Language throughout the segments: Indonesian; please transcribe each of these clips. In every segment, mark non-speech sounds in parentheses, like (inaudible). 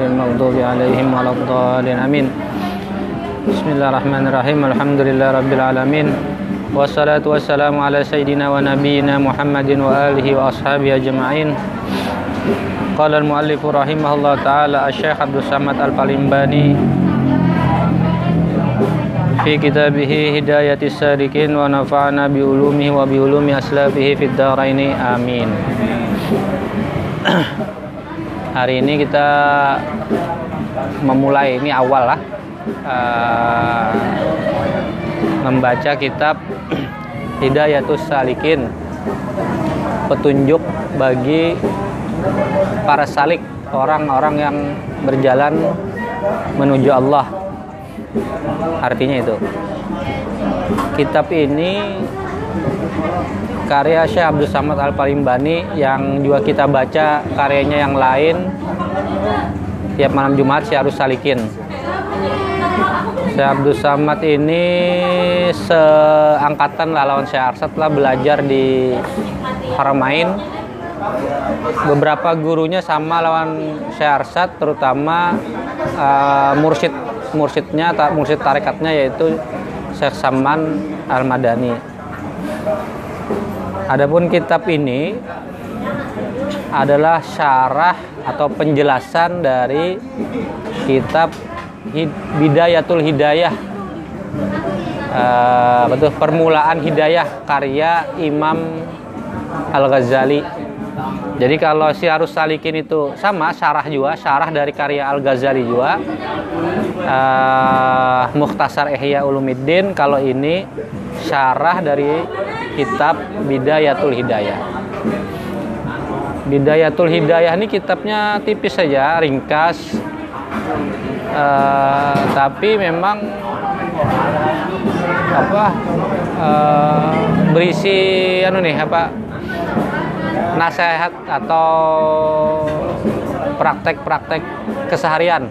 المغضوب عليهم ولا الضالين. آمين. بسم الله الرحمن الرحيم. الحمد لله رب العالمين. والصلاة والسلام على سيدنا ونبينا محمد وآله وأصحابه أجمعين. قال المؤلف رحمه الله تعالى الشيخ عبد الصمد البالمباني في كتابه هداية السالكين ونفعنا بعلومه وبعلوم أسلافه في الدارين. آمين. Hari ini kita memulai ini awal lah. Uh, membaca kitab Hidayatus Salikin petunjuk bagi para salik orang-orang yang berjalan menuju Allah. Artinya itu. Kitab ini karya Syekh Abdul Samad Al Palimbani yang juga kita baca karyanya yang lain. Tiap malam Jumat Syekh harus salikin. Syekh Abdul Samad ini seangkatan lah lawan Syekh Arsad lah belajar di Haramain. Beberapa gurunya sama lawan Syekh Arsad terutama uh, mursyid mursyidnya mursyid tarekatnya yaitu Syekh Saman Al Madani Adapun kitab ini adalah syarah atau penjelasan dari kitab Bidayatul Hidayah uh, betul permulaan hidayah karya Imam Al Ghazali. Jadi kalau si harus salikin itu sama syarah juga, syarah dari karya Al Ghazali juga. Uh, Mukhtasar Ihya Ulumuddin kalau ini syarah dari kitab Bidayatul Hidayah. Bidayatul Hidayah ini kitabnya tipis saja, ringkas, uh, tapi memang apa uh, berisi anu nih apa nasihat atau praktek-praktek keseharian.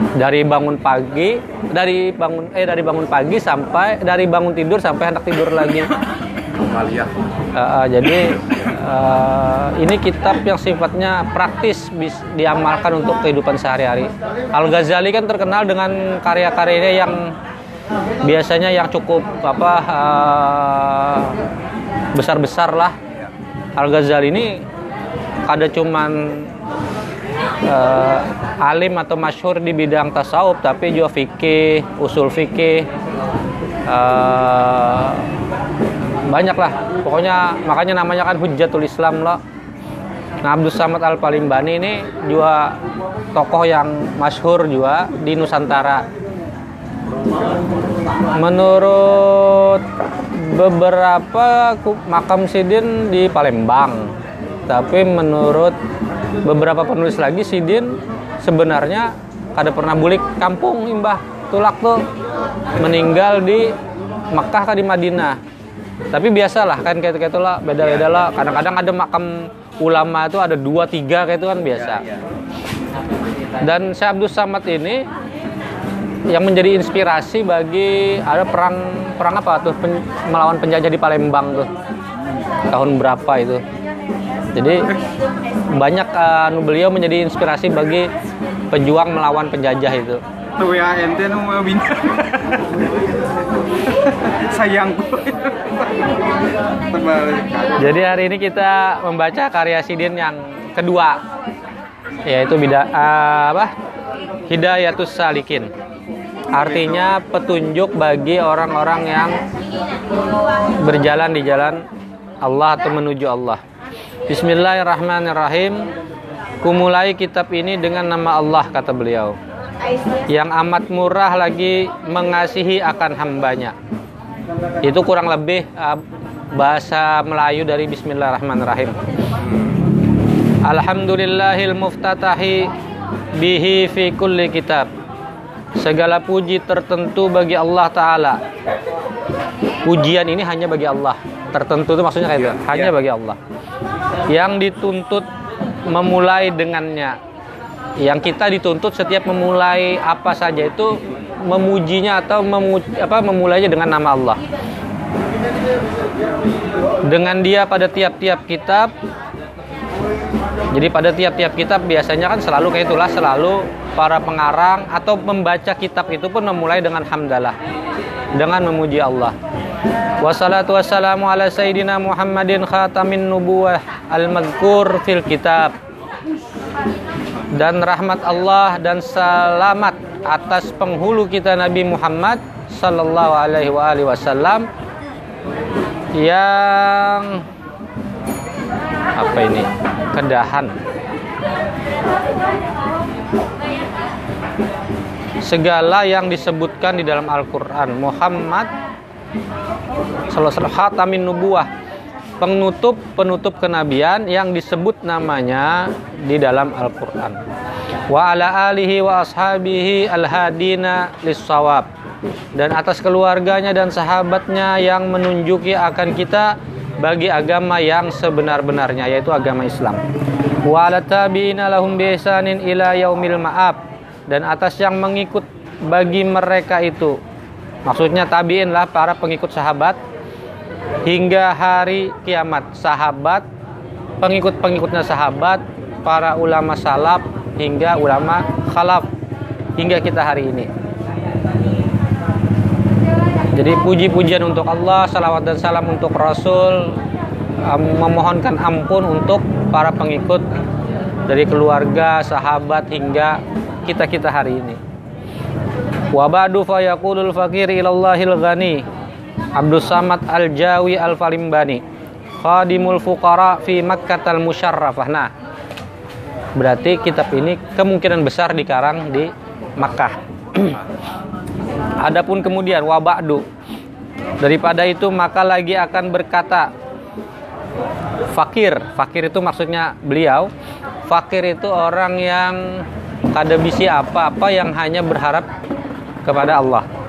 Dari bangun pagi dari bangun eh dari bangun pagi sampai dari bangun tidur sampai hendak tidur lagi Amalia. Uh, uh, jadi uh, ini kitab yang sifatnya praktis bis, diamalkan untuk kehidupan sehari-hari. Al Ghazali kan terkenal dengan karya-karyanya yang biasanya yang cukup apa uh, besar-besar lah. Al Ghazali ini ada cuman uh, alim atau masyhur di bidang tasawuf tapi juga fikih, usul fikih. Uh, banyak lah. Pokoknya makanya namanya kan Hujjatul Islam loh nah Abdul Samad Al Palimbani ini juga tokoh yang masyhur juga di Nusantara. Menurut beberapa makam Sidin di Palembang. Tapi menurut beberapa penulis lagi Sidin sebenarnya kada pernah bulik kampung imbah. Tulak tuh meninggal di Mekah kah di Madinah tapi biasalah kan kayak gitu lah beda-beda lah. Kadang-kadang ada makam ulama itu ada dua tiga kayak itu kan biasa. Ya, ya. dan Syekh Abdul Samad ini yang menjadi inspirasi bagi ada perang perang apa tuh? Pen, melawan penjajah di Palembang tuh. Tahun berapa itu? Jadi banyak uh, beliau menjadi inspirasi bagi pejuang melawan penjajah itu. Tuh ya ente mau (laughs) jadi hari ini kita membaca karya Sidin yang kedua yaitu bida uh, apa? Hidayatus Salikin. Artinya petunjuk bagi orang-orang yang berjalan di jalan Allah atau menuju Allah. Bismillahirrahmanirrahim. Kumulai kitab ini dengan nama Allah kata beliau. Yang amat murah lagi mengasihi akan hambanya itu kurang lebih uh, bahasa Melayu dari Bismillahirrahmanirrahim. Alhamdulillahil muftatahi bihi fi kulli kitab. Segala puji tertentu bagi Allah Ta'ala. Pujian ini hanya bagi Allah. Tertentu itu maksudnya kayak itu hanya bagi Allah. Yang dituntut memulai dengannya yang kita dituntut setiap memulai apa saja itu memujinya atau memu, apa memulainya dengan nama Allah. Dengan dia pada tiap-tiap kitab Jadi pada tiap-tiap kitab biasanya kan selalu kayak itulah selalu para pengarang atau membaca kitab itu pun memulai dengan hamdalah dengan memuji Allah. Wassalatu wassalamu ala sayyidina Muhammadin khatamin nubuwah al-madhkur fil kitab. Dan rahmat Allah dan selamat atas penghulu kita Nabi Muhammad sallallahu alaihi wasallam yang apa ini? Kedahan. Segala yang disebutkan di dalam Al-Quran Muhammad Sallallahu Khatamin Nubuah penutup penutup kenabian yang disebut namanya di dalam Al-Quran. Wa ala alihi wa ashabihi al-hadina dan atas keluarganya dan sahabatnya yang menunjuki akan kita bagi agama yang sebenar-benarnya yaitu agama Islam. Wa ala tabi'ina lahum biihsanin ila yaumil ma'ab. Dan atas yang mengikut bagi mereka itu. Maksudnya tabiin lah para pengikut sahabat hingga hari kiamat. Sahabat pengikut-pengikutnya sahabat para ulama salaf hingga ulama khalaf hingga kita hari ini. Jadi puji-pujian untuk Allah salawat dan salam untuk Rasul memohonkan ampun untuk para pengikut dari keluarga, sahabat hingga kita-kita hari ini. Wa ba'du fakir ilallahil ghani Abdus Samad Al-Jawi Al-Falimbani Khadimul Fuqara fi Makkah Al-Musyarrafah. Nah, berarti kitab ini kemungkinan besar dikarang di Makkah. (clears throat) Adapun kemudian wa ba'du daripada itu maka lagi akan berkata fakir. Fakir itu maksudnya beliau. Fakir itu orang yang kada bisi apa-apa yang hanya berharap kepada Allah.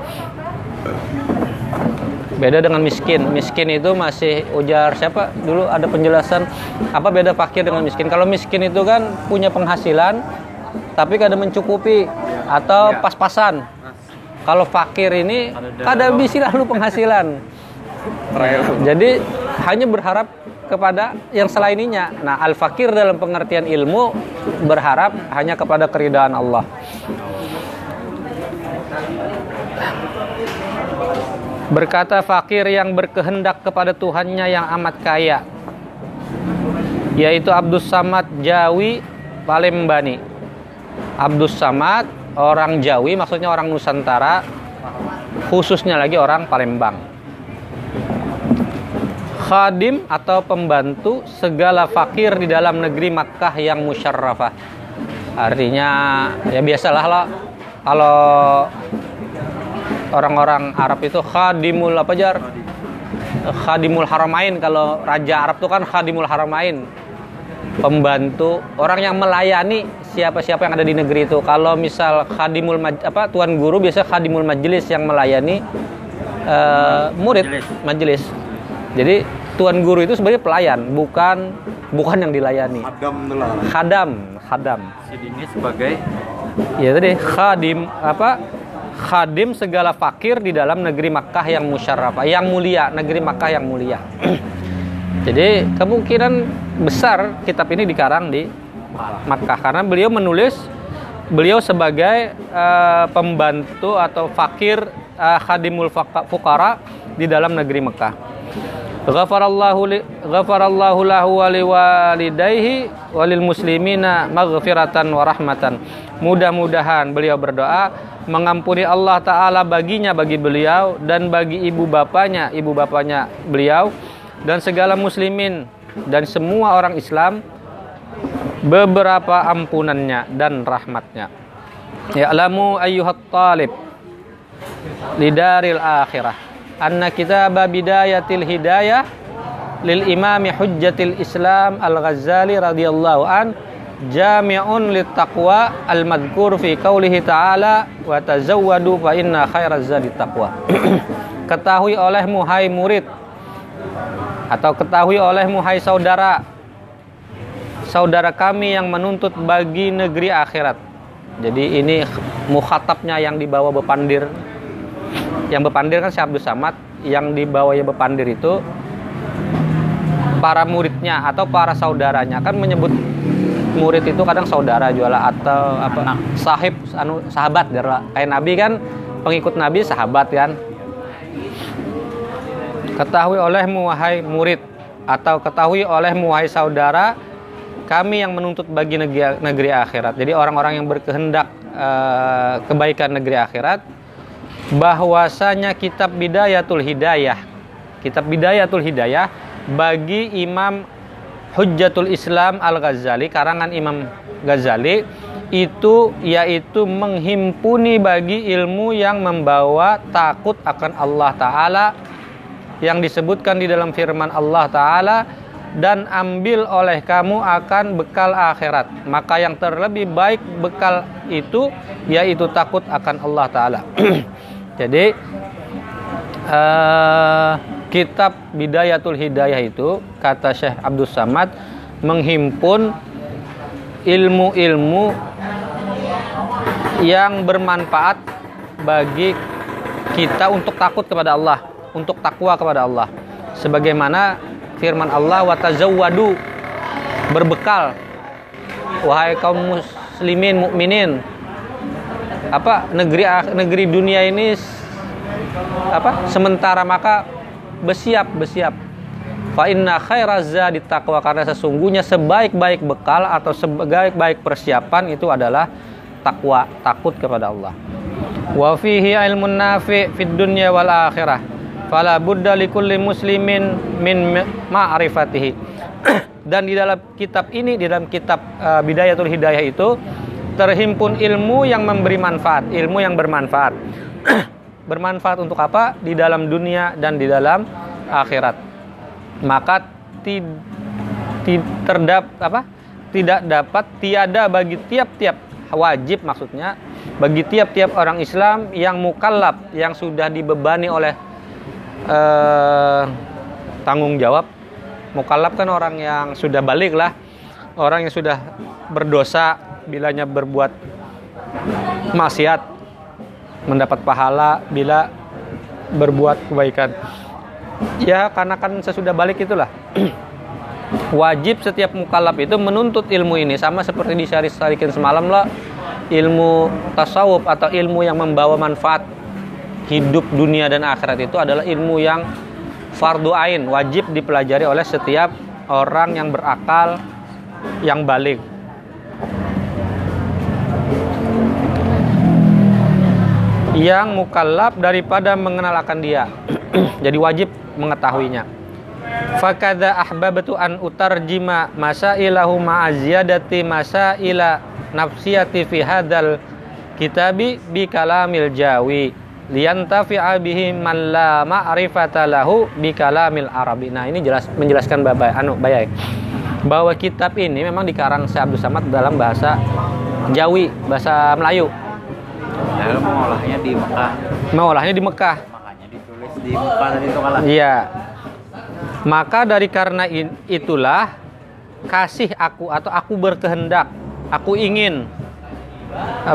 Beda dengan miskin. Miskin itu masih ujar siapa? Dulu ada penjelasan apa beda fakir dengan miskin. Kalau miskin itu kan punya penghasilan tapi kada mencukupi atau pas-pasan. Kalau fakir ini kada bisi lalu penghasilan. Jadi hanya berharap kepada yang selaininya. Nah, al-fakir dalam pengertian ilmu berharap hanya kepada keridhaan Allah. Berkata fakir yang berkehendak kepada Tuhannya yang amat kaya yaitu Abdus Samad Jawi Palembani. Abdus Samad orang Jawi maksudnya orang Nusantara khususnya lagi orang Palembang khadim atau pembantu segala fakir di dalam negeri Makkah yang musyarrafah. Artinya ya biasalah lah kalau orang-orang Arab itu khadimul apa jar? Khadimul haramain kalau raja Arab itu kan khadimul haramain. Pembantu orang yang melayani siapa-siapa yang ada di negeri itu. Kalau misal khadimul apa tuan guru biasa khadimul majelis yang melayani uh, murid majelis. Jadi tuan guru itu sebenarnya pelayan, bukan bukan yang dilayani. Khadam Khadam, khadam. Ini sebagai Ya tadi khadim apa? Khadim segala fakir di dalam negeri Makkah yang musyarrafah, yang mulia, negeri Makkah yang mulia. (clears throat) Jadi kemungkinan besar kitab ini dikarang di Makkah karena beliau menulis beliau sebagai uh, pembantu atau fakir uh, khadimul fukara di dalam negeri Mekah. Ghafarallahu li, ghafarallahu lahu wa walil muslimina maghfiratan wa. Mudah-mudahan beliau berdoa mengampuni Allah taala baginya bagi beliau dan bagi ibu bapaknya, ibu bapaknya beliau dan segala muslimin dan semua orang Islam beberapa ampunannya dan rahmatnya. Ya'lamu ayyuhat talib lidaril akhirah anna kitab bidayatil hidayah lil imami hujjatil islam al ghazali radhiyallahu an jami'un lit taqwa al madhkur fi qaulihi ta'ala wa tazawwadu fa inna khairaz zadi taqwa. (clears throat) Ketahui olehmu hai murid. Atau ketahui olehmu hai saudara. Saudara kami yang menuntut bagi negeri akhirat. Jadi ini mukhatabnya yang dibawa bepandir. Yang bepandir kan Syekh Abdul Samad. Yang dibawa ya bepandir itu para muridnya atau para saudaranya. Kan menyebut murid itu kadang saudara juala atau apa sahib anu sahabat Jara. kayak nabi kan pengikut nabi sahabat kan ketahui olehmu wahai murid atau ketahui olehmu wahai saudara kami yang menuntut bagi negeri, negeri akhirat jadi orang-orang yang berkehendak eh, kebaikan negeri akhirat bahwasanya kitab bidayatul hidayah kitab bidayatul hidayah bagi Imam Hujjatul Islam Al-Ghazali, karangan Imam Ghazali itu yaitu menghimpuni bagi ilmu yang membawa takut akan Allah taala yang disebutkan di dalam firman Allah taala dan ambil oleh kamu akan bekal akhirat. Maka yang terlebih baik bekal itu yaitu takut akan Allah taala. (clears throat) Jadi uh, kitab Bidayatul Hidayah itu kata Syekh Abdul Samad menghimpun ilmu-ilmu yang bermanfaat bagi kita untuk takut kepada Allah, untuk takwa kepada Allah. Sebagaimana firman Allah wa tazawwadu berbekal wahai kaum muslimin mukminin. Apa? Negeri negeri dunia ini apa? Sementara maka bersiap bersiap. Fa inna khairazza taqwa karena sesungguhnya sebaik-baik bekal atau sebaik-baik persiapan itu adalah takwa takut kepada Allah. Wa fihi ilmun nafi fid dunya wal akhirah. Fala budda likulli muslimin min ma'rifatihi. (clears throat) Dan di dalam kitab ini di dalam kitab uh, Bidayatul Hidayah itu terhimpun ilmu yang memberi manfaat ilmu yang bermanfaat (clears throat) bermanfaat untuk apa? Di dalam dunia dan di dalam akhirat. Maka ti, ti, terdap apa? Tidak dapat tiada bagi tiap-tiap wajib maksudnya bagi tiap-tiap orang Islam yang mukallab yang sudah dibebani oleh eh, tanggung jawab. Mukallab kan orang yang sudah balik lah. Orang yang sudah berdosa bilanya berbuat maksiat mendapat pahala bila berbuat kebaikan. Ya karena kan sesudah balik itulah. (clears throat) Wajib setiap mukallaf itu menuntut ilmu ini sama seperti disari-sarikan semalam lah ilmu tasawuf atau ilmu yang membawa manfaat hidup dunia dan akhirat itu adalah ilmu yang fardu ain wajib dipelajari oleh setiap orang yang berakal yang balik yang mukallaf daripada mengenal akan dia. (clears throat) Jadi wajib mengetahuinya. Fakada ahbabtu an utarjima masailahu ma'aziyadati masaila nafsiyati fi hadal kitabi bi kalamil jawi liyantafi'a bihi man la ma'rifata lahu bi kalamil arabi. Nah, ini jelas menjelaskan Bapak anu Bayai bahwa kitab ini memang dikarang Syekh Abdul Samad dalam bahasa Jawi, bahasa Melayu Padahal mengolahnya di Mekah. Mengolahnya di Mekah. Makanya ditulis di Mekah tadi itu kalah. Iya. Maka dari karena itulah kasih aku atau aku berkehendak, aku ingin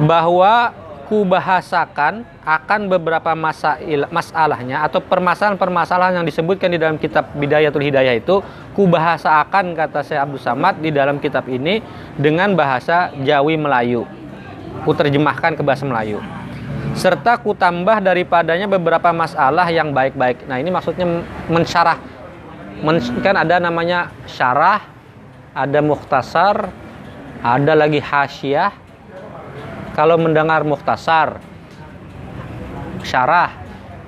bahwa ku bahasakan akan beberapa masail, masalahnya atau permasalahan-permasalahan yang disebutkan di dalam kitab Bidayatul Hidayah itu ku bahasakan kata saya Abdul Samad di dalam kitab ini dengan bahasa Jawi Melayu ku terjemahkan ke bahasa Melayu. Serta ku tambah daripadanya beberapa masalah yang baik-baik. Nah ini maksudnya mensyarah. Men, kan ada namanya syarah ada mukhtasar ada lagi hasyiah. Kalau mendengar mukhtasar syarah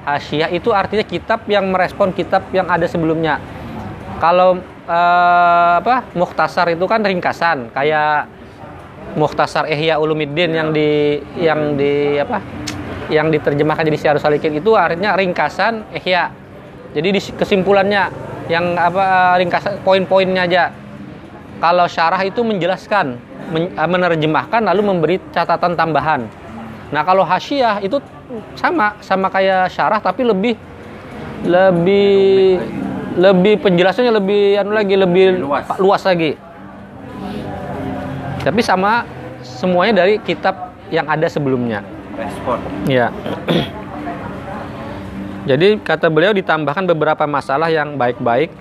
hasyiah itu artinya kitab yang merespon kitab yang ada sebelumnya. Kalau eh, apa mukhtasar itu kan ringkasan kayak Mukhtasar Ihya Ulumiddin yang di yang di apa? Yang diterjemahkan jadi Syarul Salikin itu artinya ringkasan Ihya. Jadi di kesimpulannya yang apa ringkasan poin-poinnya aja. Kalau syarah itu menjelaskan, men, eh, menerjemahkan lalu memberi catatan tambahan. Nah, kalau hasyiah itu sama sama kayak syarah tapi lebih lebih lebih penjelasannya lebih anu lagi lebih luas, luas lagi tapi sama semuanya dari kitab yang ada sebelumnya. Respon. Ya. Jadi kata beliau ditambahkan beberapa masalah yang baik-baik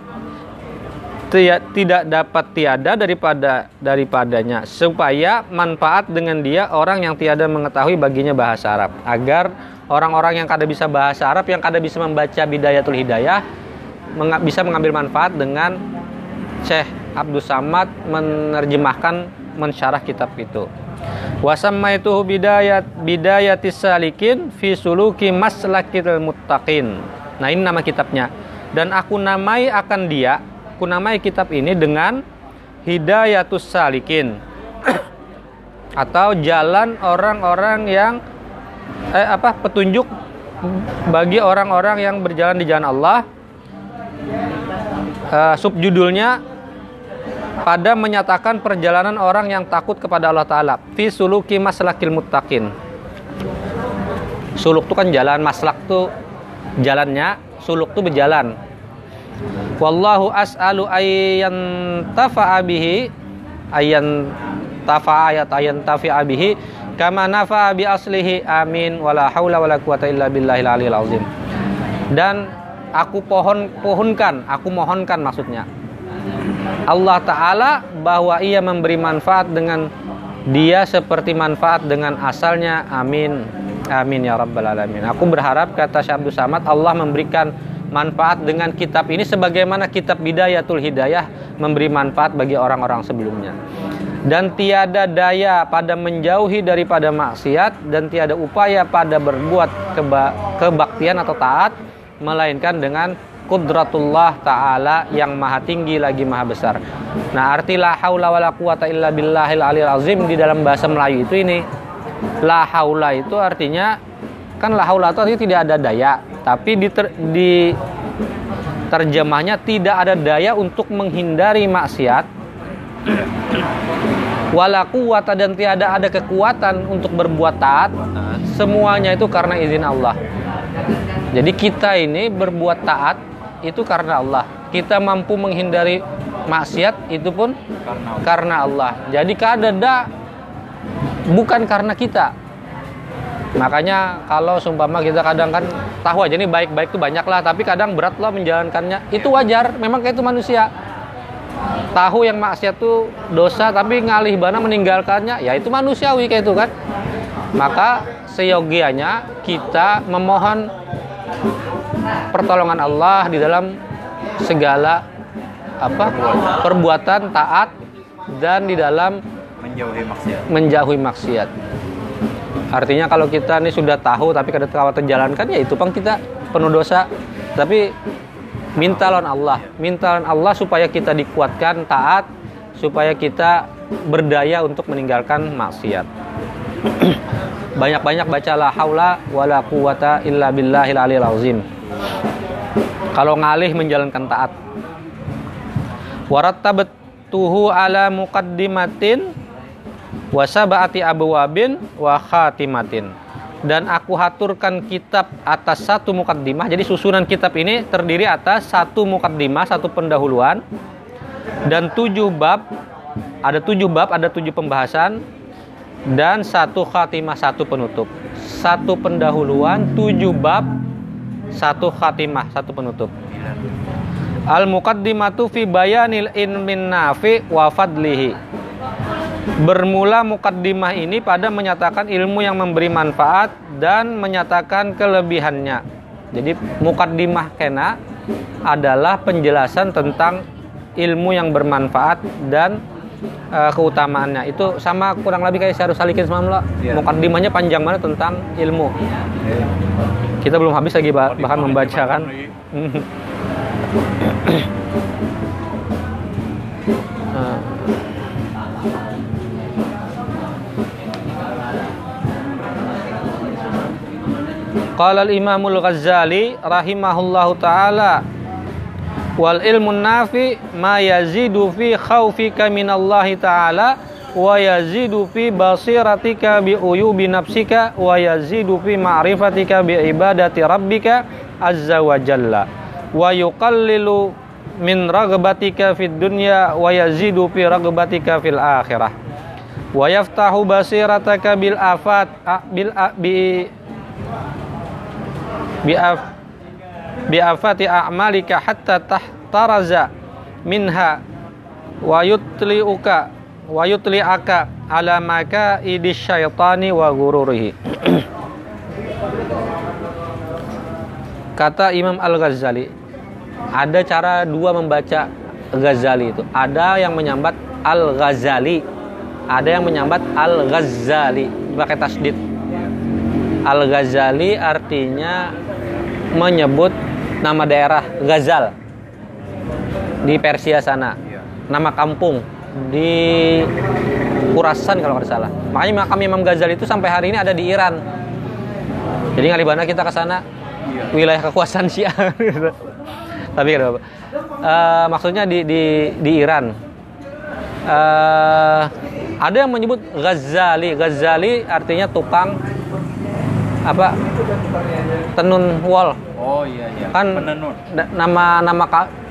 tia- tidak dapat tiada daripada daripadanya supaya manfaat dengan dia orang yang tiada mengetahui baginya bahasa Arab agar orang-orang yang kada bisa bahasa Arab yang kada bisa membaca bidayatul hidayah bisa mengambil manfaat dengan Syekh Abdul Samad menerjemahkan mensyarah kitab itu. Wasammaituhu bidayat bidayatis salikin fi suluki maslakil muttaqin. Nah ini nama kitabnya. Dan aku namai akan dia aku namai kitab ini dengan hidayatus salikin. (coughs) Atau jalan orang-orang yang eh apa petunjuk bagi orang-orang yang berjalan di jalan Allah. Eh, subjudulnya pada menyatakan perjalanan orang yang takut kepada Allah Ta'ala. Fi suluki maslakil muttaqin. Suluk itu kan jalan maslak tuh jalannya suluk tuh berjalan. Wallahu as'alu ayyan tafa'a bihi ayyan tafa'a ayat ayyan tafi'a bihi kama nafa'a bi aslihi amin wala haula wala quwata illa billahil aliyil azim. Dan aku pohon pohonkan aku mohonkan maksudnya Allah Ta'ala bahwa ia memberi manfaat dengan dia seperti manfaat dengan asalnya. Amin. Amin ya rabbal alamin. Aku berharap kata Syekh Abdul Samad Allah memberikan manfaat dengan kitab ini sebagaimana kitab Bidayatul Hidayah memberi manfaat bagi orang-orang sebelumnya. Dan tiada daya pada menjauhi daripada maksiat dan tiada upaya pada berbuat keba- kebaktian atau taat melainkan dengan kudratullah ta'ala yang maha tinggi lagi maha besar. Nah arti la haula wala quwata illa billahil aliyil azim di dalam bahasa Melayu itu ini la haula itu artinya kan la haula itu artinya tidak ada daya tapi di, di terjemahnya tidak ada daya untuk menghindari maksiat. Wala quwata dan tiada ada kekuatan untuk berbuat taat semuanya itu karena izin Allah. Jadi kita ini berbuat taat itu karena Allah. Kita mampu menghindari maksiat itu pun Karena karena Allah. Jadi kadada bukan karena kita. Makanya kalau sumpama kita kadang kan tahu aja nih baik-baik itu banyak lah, tapi kadang berat loh menjalankannya. Itu wajar, memang kayak itu manusia. Tahu yang maksiat tuh dosa tapi ngalih bana meninggalkannya, ya itu manusiawi kayak itu kan. Maka seyogianya kita memohon pertolongan Allah di dalam segala apa perbuatan taat dan di dalam menjauhi maksiat. menjauhi maksiat. Artinya kalau kita ini sudah tahu tapi kada tahu terjalankan ya itu pang kita penuh dosa. Tapi minta lawan Allah, minta lawan Allah supaya kita dikuatkan taat, supaya kita berdaya untuk meninggalkan maksiat. (clears throat) Banyak-banyak baca la haula wala quwata illa billahil aliyil azim. Kalau ngalih menjalankan taat. Warattabtuhu ala muqaddimatin wa sab'ati abwabin wa khatimatin. Dan aku haturkan kitab atas satu mukaddimah. Jadi susunan kitab ini terdiri atas satu mukaddimah, satu pendahuluan dan tujuh bab. Ada tujuh bab, ada tujuh pembahasan dan satu khatimah, satu penutup. Satu pendahuluan, tujuh bab, satu khatimah, satu penutup. Al muqaddimatu fi bayanil ilmin nafi wa fadlihi. Bermula mukaddimah ini pada menyatakan ilmu yang memberi manfaat dan menyatakan kelebihannya. Jadi mukaddimah kena adalah penjelasan tentang ilmu yang bermanfaat dan eh, keutamaannya. Itu sama kurang lebih kayak saya harus salikin semalam lah. Iya. Mukaddimahnya panjang banget tentang ilmu. Kita belum habis lagi bah- bahkan membaca kan. Nah. Qala al-Imamul Ghazali rahimahullahu taala wal ilmu nafi ma yazidu fi khaufika minallahi taala wa yazidu fi basiratika bi uyubi nafsika wa yazidu fi ma'rifatika bi ibadati rabbika azza wa jalla. Wa yuqallilu min ragbatika fid dunya wa yazidu fi ragbatika fil akhirah. Wa yaftahu basirataka bil afat bil a- bi bi'af bi'afati a'malika hatta tahtaraza minha wa yutliuka wa yutliaka ala maka idis syaitani wa gururihi. (clears throat) Kata Imam Al-Ghazali ada cara dua membaca Ghazali itu. Ada yang menyambat Al-Ghazali ada yang menyambat Al-Ghazali. Pakai tasdid. Al-Ghazali artinya menyebut nama daerah Ghazal. Di Persia sana. Nama kampung. Di Khurasan kalau nggak salah. Makanya makam Imam Ghazali itu sampai hari ini ada di Iran. Jadi ngalibana kita ke sana. Wilayah kekuasaan Syiah. (laughs) Tapi kan apa Eh, maksudnya di di di Iran. Eh, ada yang menyebut Ghazali. Ghazali artinya tukang apa tenun wol Oh iya iya. kan penenun. nama nama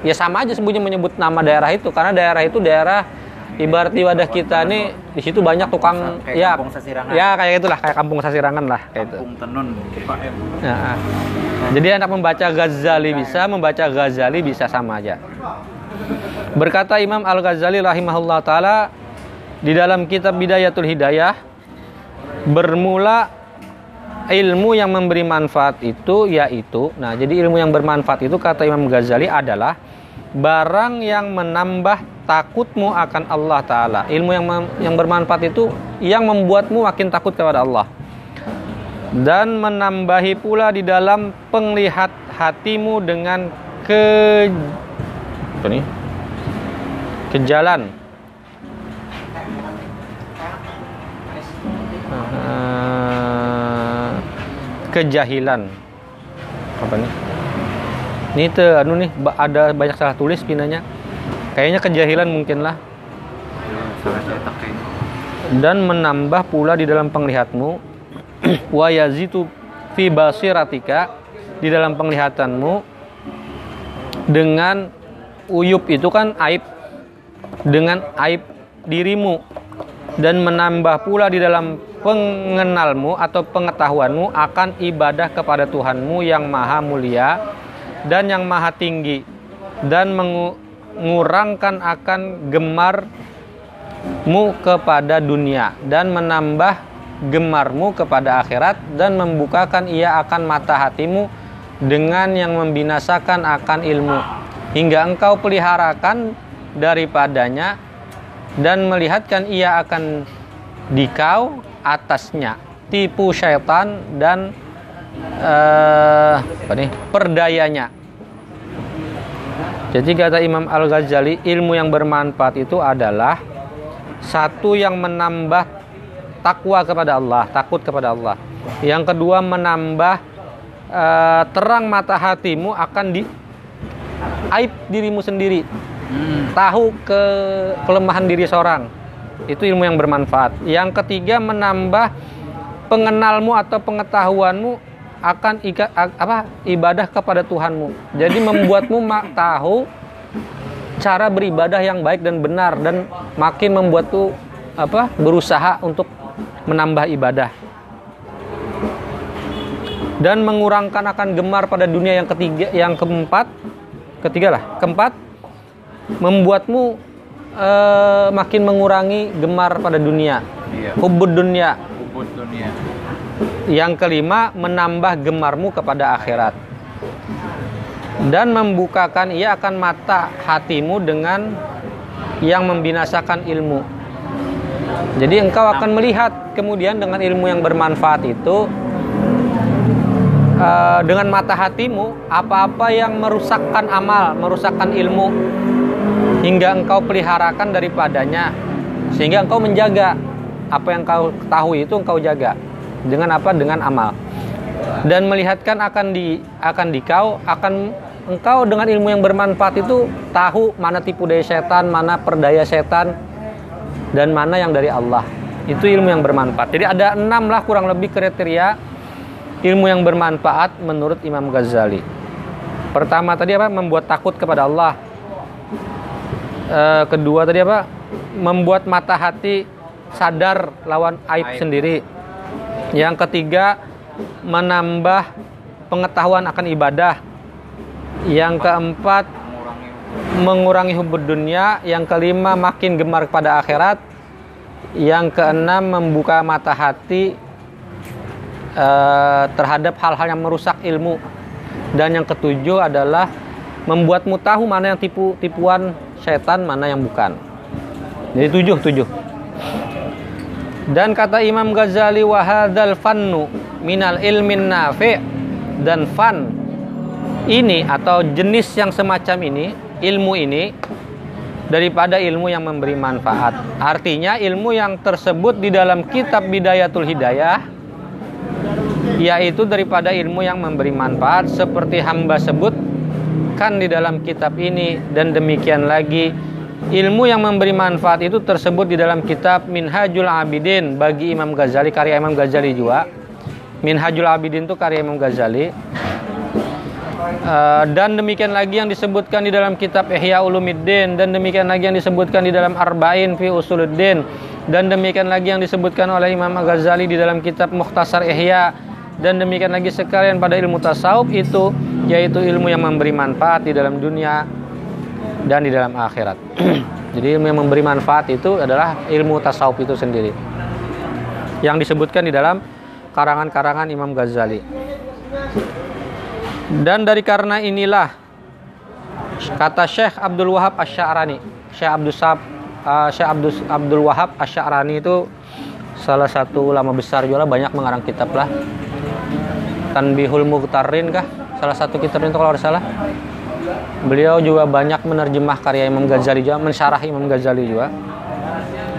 ya sama aja sebutnya menyebut nama daerah itu karena daerah itu daerah ibarat di wadah kita nih di situ banyak tukang Kayak ya kampung Sasirangan. ya kayak itulah kayak kampung sasirangan lah kayak itu tenun. Ya, ah. jadi anak membaca Ghazali bisa membaca Ghazali bisa sama aja berkata Imam Al Ghazali rahimahullah taala di dalam kitab Bidayatul Hidayah bermula ilmu yang memberi manfaat itu yaitu nah jadi ilmu yang bermanfaat itu kata Imam Ghazali adalah barang yang menambah takutmu akan Allah taala. Ilmu yang yang bermanfaat itu yang membuatmu makin takut kepada Allah. Dan menambahi pula di dalam penglihat hatimu dengan ke apa nih kejalan. Eh, kejahilan. Apa nih? Ini tuh anu nih ada banyak salah tulis pinanya. Kayaknya kejahilan mungkin lah. Dan menambah pula di dalam penglihatmu (clears throat) wa yazitu fi basiratika di dalam penglihatanmu dengan uyub itu kan aib dengan aib dirimu. Dan menambah pula di dalam pengenalmu atau pengetahuanmu akan ibadah kepada Tuhanmu yang maha mulia dan yang maha tinggi dan mengurangkan akan gemarmu kepada dunia dan menambah gemarmu kepada akhirat dan membukakan ia akan mata hatimu dengan yang membinasakan akan ilmu. Hingga engkau peliharakan daripadanya dan melihatkan ia akan dikau atasnya. Tipu syaitan dan eh, apa nih perdayanya. Jadi kata Imam Al Ghazali ilmu yang bermanfaat itu adalah satu yang menambah takwa kepada Allah takut kepada Allah. Yang kedua menambah eh, terang mata hatimu akan di aib dirimu sendiri. Hmm. tahu ke kelemahan diri seorang itu ilmu yang bermanfaat. Yang ketiga menambah pengenalmu atau pengetahuanmu akan ika, apa ibadah kepada Tuhanmu. Jadi membuatmu tahu cara beribadah yang baik dan benar dan makin membuat tuh apa berusaha untuk menambah ibadah. Dan mengurangkan akan gemar pada dunia yang ketiga yang keempat ketiga lah keempat membuatmu eh, makin mengurangi gemar pada dunia. Iya. hubud dunia. Ubud dunia. yang kelima menambah gemarmu kepada akhirat. Dan membukakan ia akan mata hatimu dengan yang membinasakan ilmu. Jadi engkau akan melihat kemudian dengan ilmu yang bermanfaat itu eh, dengan mata hatimu apa-apa yang merusakkan amal, merusakkan ilmu hingga engkau peliharakan daripadanya sehingga engkau menjaga. Apa yang kau ketahui itu engkau jaga. Dengan apa? Dengan amal. Dan melihatkan akan di akan dikau akan engkau dengan ilmu yang bermanfaat itu tahu mana tipu daya setan mana perdaya setan dan mana yang dari Allah. Itu ilmu yang bermanfaat. Jadi ada enam lah kurang lebih kriteria ilmu yang bermanfaat menurut Imam Ghazali. Pertama tadi apa? Membuat takut kepada Allah Eh, kedua tadi apa? Membuat mata hati sadar lawan aib, Aib. sendiri. Yang ketiga menambah pengetahuan akan ibadah. Yang keempat Mengurangi hubud dunia, yang kelima makin gemar kepada akhirat, yang keenam membuka mata hati eh, terhadap hal-hal yang merusak ilmu, dan yang ketujuh adalah membuatmu tahu mana yang tipu tipuan setan, mana yang bukan. Jadi tujuh tujuh. Dan kata Imam Ghazali wahadal fannu minal ilmin nafi' dan fan ini atau jenis yang semacam ini, ilmu ini daripada ilmu yang memberi manfaat. Artinya ilmu yang tersebut di dalam kitab Bidayatul Hidayah yaitu daripada ilmu yang memberi manfaat seperti hamba sebutkan di dalam kitab ini dan demikian lagi ilmu yang memberi manfaat itu tersebut di dalam kitab Minhajul Abidin bagi Imam Ghazali karya Imam Ghazali juga. Minhajul Abidin itu karya Imam Ghazali. Uh, dan demikian lagi yang disebutkan di dalam kitab Ihya Ulumuddin dan demikian lagi yang disebutkan di dalam Arba'in fi Usuluddin dan demikian lagi yang disebutkan oleh Imam Ghazali di dalam kitab Mukhtasar Ihya dan demikian lagi sekalian pada ilmu tasawuf itu yaitu ilmu yang memberi manfaat di dalam dunia dan di dalam akhirat. (clears throat) Jadi ilmu yang memberi manfaat itu adalah ilmu tasawuf itu sendiri. Yang disebutkan di dalam karangan-karangan Imam Ghazali. Dan dari karena inilah kata Syekh Abdul Wahab Asy'arani, Syekh Abdul Sab, uh, Syekh Abdul Abdul Wahab Asy'arani itu salah satu ulama besar juga banyak mengarang kitab lah. Tanbihul Muqtarin kah? Salah satu kitab itu kalau tidak salah. Beliau juga banyak menerjemah karya Imam Ghazali juga, mensyarah Imam Ghazali juga.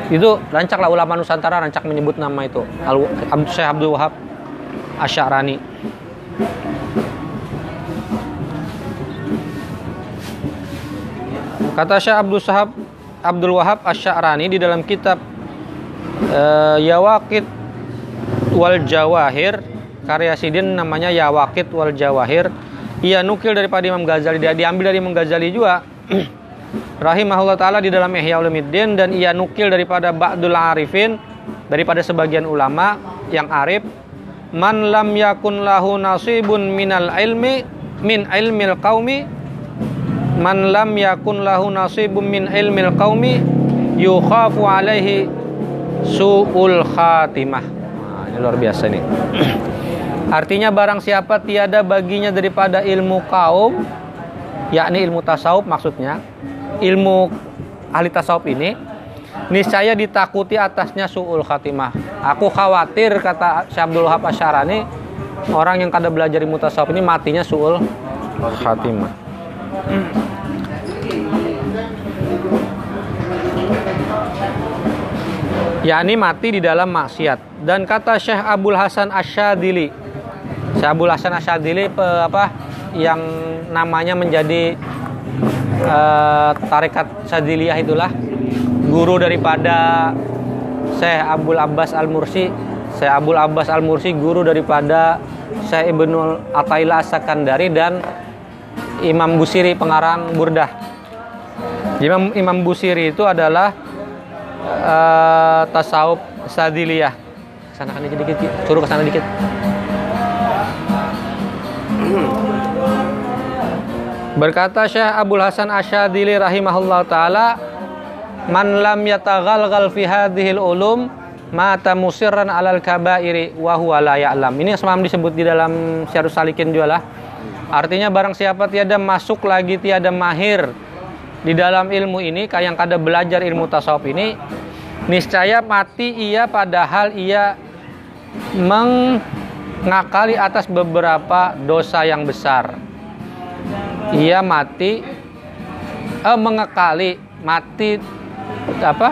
Itu rancak lah ulama Nusantara rancak menyebut nama itu. Al Syekh Abdul Wahab Asy'arani. Kata Syekh Abdul Sahab Abdul Wahab Asy'arani di dalam kitab uh, Yawaqit wal Jawahir karya Sidin namanya Yawaqit wal Jawahir ia nukil daripada Imam Ghazali dia diambil dari Imam Ghazali juga (clears throat) rahimahullah taala di dalam Ihya Ulumuddin dan ia nukil daripada Ba'dul Arifin daripada sebagian ulama yang arif man lam yakun lahu nasibun minal ilmi min ilmil qaumi man lam yakun lahu nasibum min ilmil qaumi yukhafu alaihi su'ul khatimah. Nah, ini luar biasa nih. (clears throat) Artinya barang siapa tiada baginya daripada ilmu kaum, yakni ilmu tasawuf maksudnya, ilmu ahli tasawuf ini, niscaya ditakuti atasnya su'ul khatimah. Aku khawatir kata Syekh Abdul Wahab Asyarani, orang yang kada belajar ilmu tasawuf ini matinya su'ul khatimah yakni mati di dalam maksiat dan kata Syekh Abdul Hasan Asyadili Abdul Hasan Asyadili apa yang namanya menjadi uh, tarekat Sadiliyah itulah guru daripada Syekh Abdul Abbas Al-Mursi Syekh Abdul Abbas Al-Mursi guru daripada Syekh Ibnul Atailah Sakandari dan Imam Busiri pengarang Burdah. Imam Imam Busiri itu adalah uh, tasawuf sadiliyah. Sana kan dikit dikit, suruh ke sana dikit. Berkata Syekh Abdul Hasan Asyadili rahimahullah taala, "Man lam yataghalghal fi hadhil ulum mata musirran alal kabairi wa huwa la ya'lam." Ini semalam disebut di dalam Syarus Salikin juga lah Artinya barang siapa tiada masuk lagi tiada mahir di dalam ilmu ini, yang kada belajar ilmu tasawuf ini, niscaya mati ia padahal ia mengakali atas beberapa dosa yang besar. Ia mati eh, mengakali mati apa?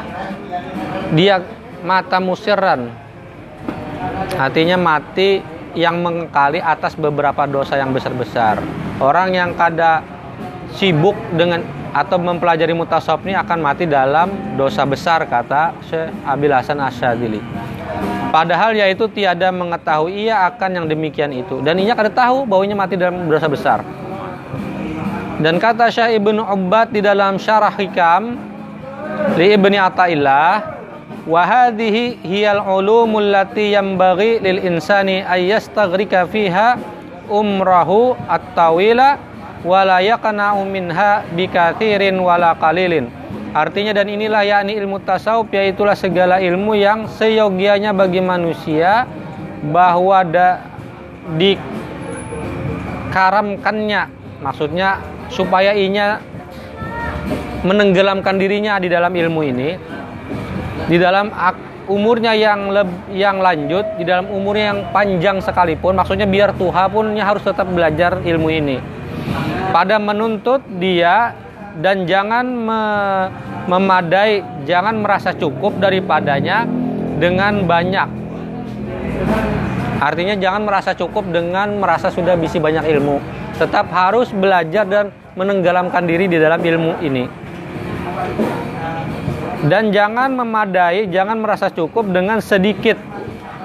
Dia mata musiran. Artinya mati yang mengekali atas beberapa dosa yang besar-besar. Orang yang kada sibuk dengan atau mempelajari mutasawuf ini akan mati dalam dosa besar kata Syekh Abil Hasan Asyadili. Padahal yaitu tiada mengetahui ia akan yang demikian itu dan ia kada tahu bahwa ia mati dalam dosa besar. Dan kata Syekh Ibnu Ubbad di dalam Syarah Hikam li Ibni Athaillah wa hadhihi hiyal ulumul lati yanbaghi lil insani ay fiha umrahu at-tawila wala yaqna'u minha bikathirin wala qalilin. Artinya dan inilah yakni ilmu tasawuf yaitulah segala ilmu yang seyogianya bagi manusia bahwa da, dikaramkannya maksudnya supaya inya menenggelamkan dirinya di dalam ilmu ini di dalam umurnya yang leb- yang lanjut di dalam umurnya yang panjang sekalipun maksudnya biar tuha pun ia harus tetap belajar ilmu ini. Pada menuntut dia dan jangan me- memadai jangan merasa cukup daripadanya dengan banyak. Artinya jangan merasa cukup dengan merasa sudah bisa banyak ilmu tetap harus belajar dan menenggelamkan diri di dalam ilmu ini dan jangan memadai, jangan merasa cukup dengan sedikit.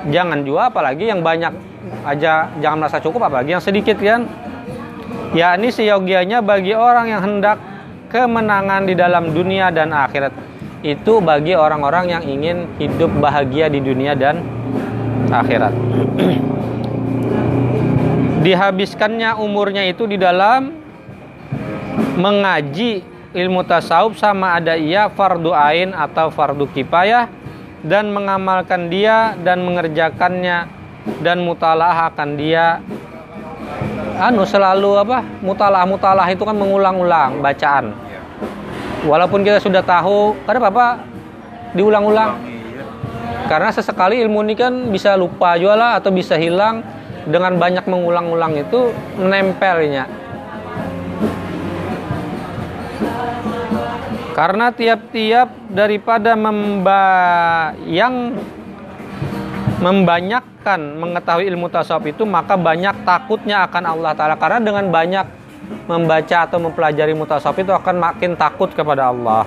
Jangan juga apalagi yang banyak aja jangan merasa cukup apalagi yang sedikit kan. Yakni seyogianya bagi orang yang hendak kemenangan di dalam dunia dan akhirat. Itu bagi orang-orang yang ingin hidup bahagia di dunia dan akhirat. (clears throat) Dihabiskannya umurnya itu di dalam mengaji ilmu tasawuf sama ada ia fardu ain atau fardu kifayah dan mengamalkan dia dan mengerjakannya dan mutalaah akan dia. Anu selalu apa? Mutalaah mutalaah itu kan mengulang-ulang bacaan. Walaupun kita sudah tahu karena bapak diulang-ulang. Karena sesekali ilmu ini kan bisa lupa juga lah atau bisa hilang dengan banyak mengulang-ulang itu menempelnya Karena tiap-tiap daripada yang membanyakkan mengetahui ilmu tasawuf itu maka banyak takutnya akan Allah taala karena dengan banyak membaca atau mempelajari ilmu tasawuf itu akan makin takut kepada Allah.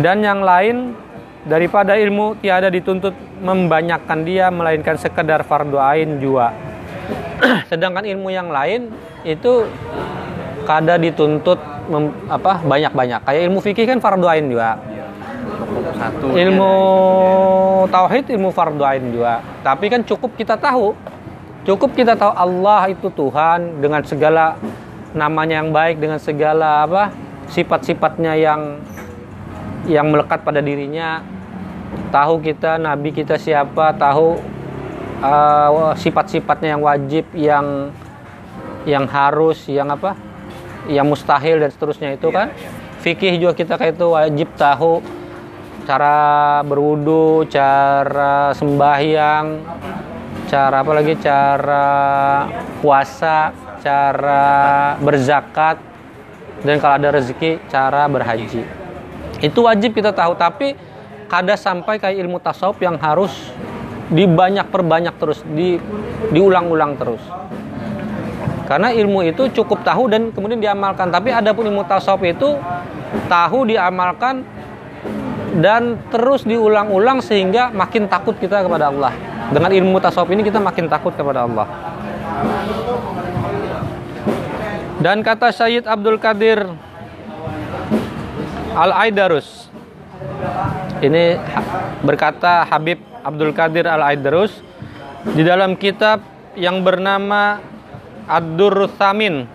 Dan yang lain daripada ilmu tiada dituntut membanyakkan dia melainkan sekedar fardu ain jua. (clears throat) Sedangkan ilmu yang lain itu kada dituntut mem, apa banyak-banyak. Kayak ilmu fikih kan fardu ain juga. Satu. Ilmu tauhid ilmu fardu ain juga. Tapi kan cukup kita tahu. Cukup kita tahu Allah itu Tuhan dengan segala namanya yang baik dengan segala apa sifat-sifatnya yang yang melekat pada dirinya. Tahu kita nabi kita siapa, tahu uh, sifat-sifatnya yang wajib, yang yang harus, yang apa? yang mustahil dan seterusnya itu Iya, kan iya. fikih juga kita kayak itu wajib tahu cara berwudu cara sembahyang cara apa lagi cara puasa cara berzakat dan kalau ada rezeki cara berhaji itu wajib kita tahu tapi kada sampai kayak ilmu tasawuf yang harus dibanyak perbanyak terus di diulang-ulang terus karena ilmu itu cukup tahu dan kemudian diamalkan. Tapi ada pun ilmu tasawuf itu tahu diamalkan dan terus diulang-ulang sehingga makin takut kita kepada Allah. Dengan ilmu tasawuf ini kita makin takut kepada Allah. Dan kata Syed Abdul Qadir Al-Aidarus ini berkata Habib Abdul Qadir Al-Aidarus di dalam kitab yang bernama Ad-Durrus Samin.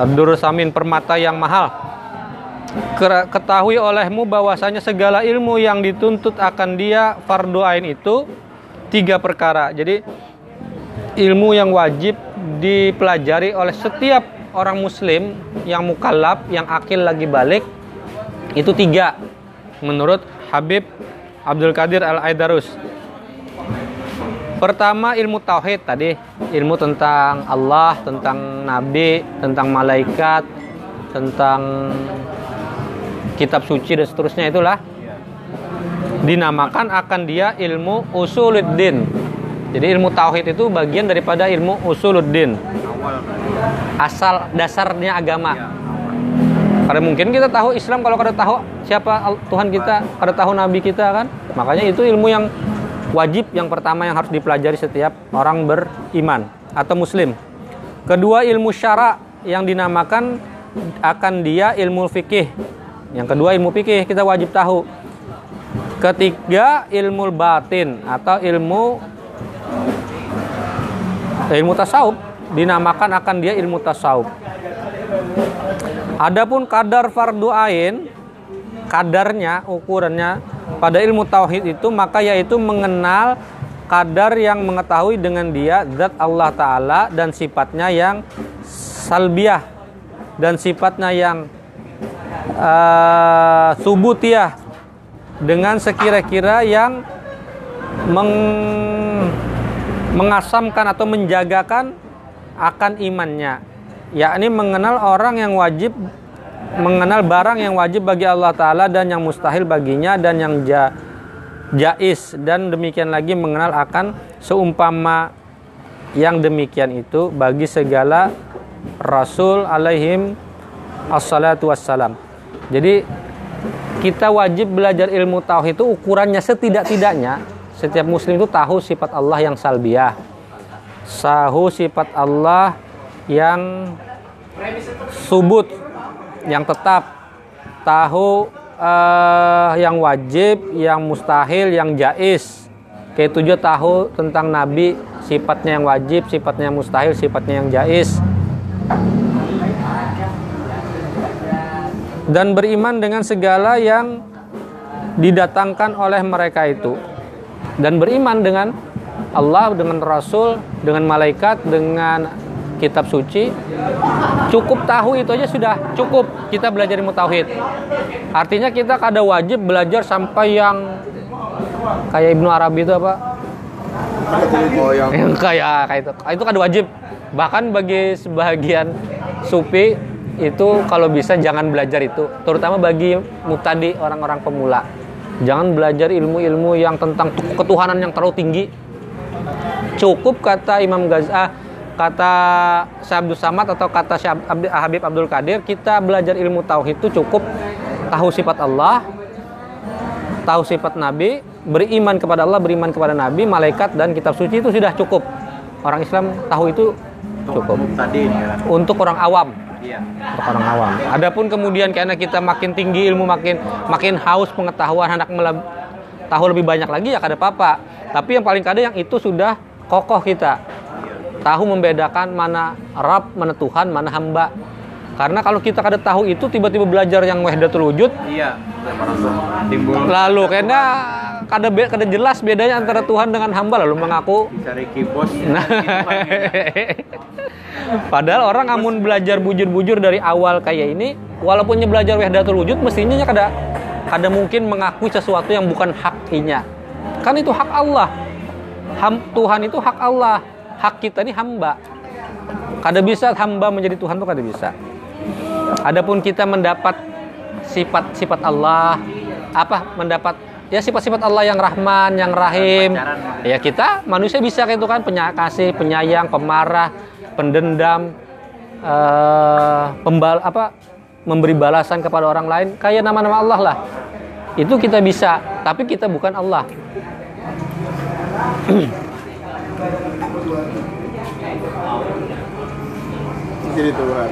Ad-Durrus Samin permata yang mahal. Ketahui olehmu bahwasanya segala ilmu yang dituntut akan dia fardu ain itu tiga perkara. Jadi ilmu yang wajib dipelajari oleh setiap orang muslim yang mukallaf yang akil lagi balik itu tiga. Menurut Habib Abdul Qadir Al-Aidarus. Pertama ilmu tauhid tadi, ilmu tentang Allah, tentang nabi, tentang malaikat, tentang kitab suci dan seterusnya itulah. Dinamakan akan dia ilmu usuluddin. Jadi ilmu tauhid itu bagian daripada ilmu usuluddin, asal dasarnya agama. Karena mungkin kita tahu Islam kalau kada tahu siapa Tuhan kita, kada tahu Nabi kita kan. Makanya itu ilmu yang wajib yang pertama yang harus dipelajari setiap orang beriman atau muslim. Kedua ilmu syara yang dinamakan akan dia ilmu fikih. Yang kedua ilmu fikih kita wajib tahu. Ketiga ilmu batin atau ilmu ilmu tasawuf dinamakan akan dia ilmu tasawuf. Adapun kadar fardu ain, kadarnya, ukurannya pada ilmu tauhid itu maka yaitu mengenal kadar yang mengetahui dengan dia zat Allah taala dan sifatnya yang salbiah dan sifatnya yang uh, subutiyah dengan sekira-kira yang meng, mengasamkan atau menjagakan akan imannya yakni mengenal orang yang wajib mengenal barang yang wajib bagi Allah taala dan yang mustahil baginya dan yang ja, jais dan demikian lagi mengenal akan seumpama yang demikian itu bagi segala rasul alaihim assalatu wassalam. Jadi kita wajib belajar ilmu tauhid itu ukurannya setidak-tidaknya setiap muslim itu tahu sifat Allah yang salbiah. Tahu sifat Allah yang subut yang tetap tahu uh, yang wajib yang mustahil yang jais. Kayak tujuh tahu tentang nabi sifatnya yang wajib sifatnya yang mustahil sifatnya yang jais. Dan beriman dengan segala yang didatangkan oleh mereka itu. Dan beriman dengan Allah dengan Rasul dengan malaikat dengan kitab suci cukup tahu itu aja sudah cukup kita belajar ilmu tauhid. Artinya kita kada wajib belajar sampai yang kayak Ibnu Arabi itu apa? Yang kayak kayak itu. Itu kada wajib. Bahkan bagi sebagian sufi itu kalau bisa jangan belajar itu terutama bagi mutadi orang-orang pemula. Jangan belajar ilmu-ilmu yang tentang ketuhanan yang terlalu tinggi. Cukup kata Imam Ghazali kata Syekh Abdul Samad atau kata Syekh Habib Abdul Qadir kita belajar ilmu tauhid itu cukup tahu sifat Allah tahu sifat Nabi beriman kepada Allah beriman kepada Nabi malaikat dan kitab suci itu sudah cukup orang Islam tahu itu cukup ya. untuk orang awam Iya. untuk orang awam. Adapun kemudian karena kita makin tinggi ilmu makin makin haus pengetahuan anak meleb- tahu lebih banyak lagi ya kada apa-apa. Tapi yang paling kada yang itu sudah kokoh kita. Tahu membedakan mana Rab, mana Tuhan, mana hamba. Karena kalau kita kada tahu itu tiba-tiba belajar yang wahdatul wujud Iya. Timbul lalu karena kada be- kada jelas bedanya antara Tuhan dengan hamba lalu mengaku cari kibos. Nah, padahal orang amun belajar bujur-bujur dari awal kayak ini, walaupunnya belajar wahdatul wujud, mestinya nya kada kada mungkin mengakui sesuatu yang bukan haknya. Kan itu hak Allah. Ham, Tuhan itu hak Allah. Hak kita ini hamba. Kada bisa hamba menjadi Tuhan tuh kada bisa. Adapun kita mendapat sifat-sifat Allah, apa mendapat ya sifat-sifat Allah yang Rahman, yang Rahim. Ya kita manusia bisa kayak itu kan penyakasih, penyayang, pemarah, pendendam, eh, pembal apa memberi balasan kepada orang lain kayak nama-nama Allah lah. Itu kita bisa, tapi kita bukan Allah. (clears throat) Jadi Tuhan.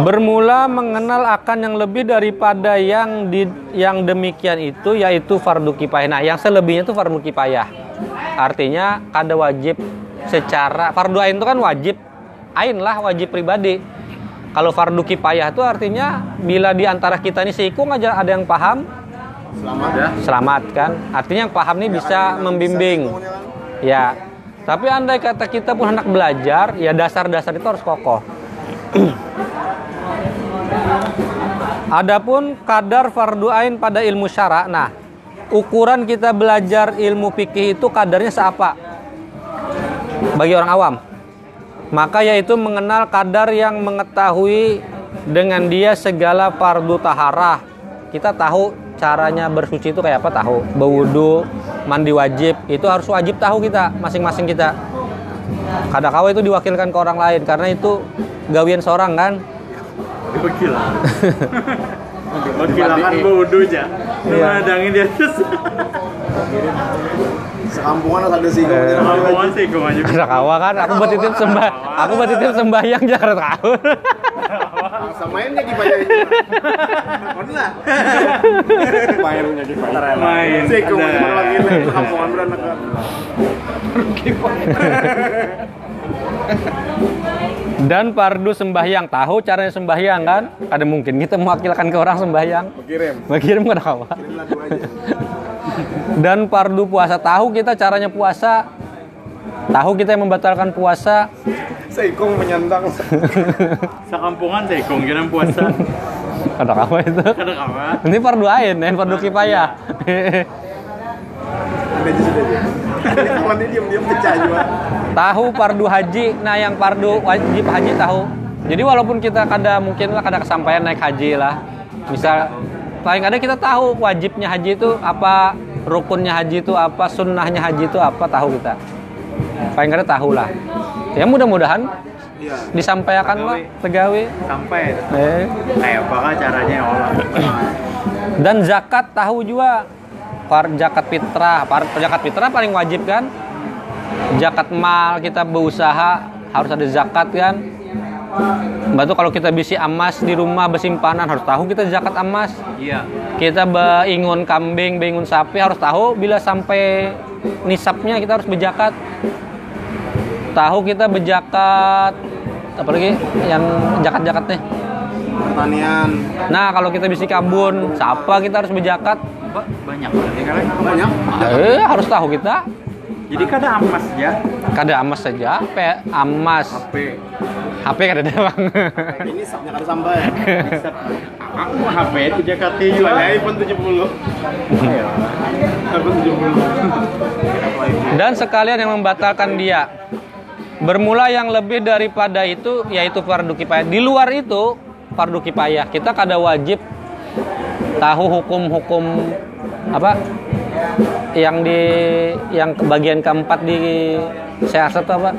Bermula mengenal akan yang lebih daripada yang di, yang demikian itu yaitu fardu kifayah. Nah, yang selebihnya itu fardu kifayah. Artinya kada wajib secara fardu ain itu kan wajib. Ain lah wajib pribadi. Kalau fardu kifayah itu artinya bila di antara kita ini seikung aja ada yang paham, Selamat ya. selamat kan. Artinya yang paham ini bisa membimbing. Ya. Tapi andai kata kita pun hendak belajar, ya dasar-dasar itu harus kokoh. (clears throat) Adapun kadar fardu ain pada ilmu syara, nah ukuran kita belajar ilmu fikih itu kadarnya seapa? Bagi orang awam. Maka yaitu mengenal kadar yang mengetahui dengan dia segala fardu taharah. Kita tahu caranya bersuci itu kayak apa tahu. Berwudu, mandi wajib, itu harus wajib tahu kita masing-masing kita. Kada kawa itu diwakilkan ke orang lain karena itu gawian seorang kan. Wakilan. (laughs) Wakilan kan bodoh aja. Iya. Nadangin di atas. (laughs) Sekampungan harus ada sih. Eh. Sih gue aja. Kada kawa kan, aku bertitip sembah, aku bertitip sembahyang jangan tahu. Samainnya gimana ini? Mana? Mainnya gimana? Main. Ada. mau lagi nih kampungan beranak. Dan fardu sembahyang, tahu caranya sembahyang kan? Ada mungkin kita mewakilkan ke orang sembahyang. Apa? Kirim lagu aja. Dan fardu puasa, tahu kita caranya puasa. Tahu kita yang membatalkan puasa. Seikung menyandang. (laughs) Sakampungan saya kong kira puasa. Kata apa itu? Kada kawa. Ini fardu ain, fardu diam-diam pecah juga. tahu fardu haji, nah yang fardu wajib haji tahu. Jadi walaupun kita kada mungkin lah kada kesampaian naik haji lah. Misal paling ada kita tahu wajibnya haji itu apa, rukunnya haji itu apa, sunnahnya haji itu apa tahu kita. Paling ada tahu lah. Ya mudah-mudahan Iya. disampaikan lah tegawe. Sampai Eh. kayak apa caranya ya Allah. Dan zakat tahu juga. Par zakat fitrah, par zakat fitrah paling wajib kan? Zakat mal kita berusaha harus ada zakat kan? Batu kalau kita bisi emas di rumah bersimpanan harus tahu kita zakat emas. Iya. Kita beingun kambing, beingun sapi harus tahu bila sampai nisabnya kita harus berzakat. Tahu kita berzakat apalagi yang zakat-zakat nih. Pertanian. Nah, kalau kita bisi kabun, siapa kita harus berzakat? Ba- Banyak kan. Banyak. Eh, harus tahu kita. Jadi kada amas ya. Kada amas saja, P, amas. HP. HP kada ada bang. Ini sapnya kada sampai. Bisa. Aku mah HP itu Jakarta juga. Jual iPhone 70. iPhone 70. Dan sekalian yang membatalkan dia. Bermula yang lebih daripada itu yaitu fardu kifayah. Di luar itu fardu kifayah. Kita kada wajib tahu hukum-hukum apa yang di yang bagian keempat di siasat itu apa?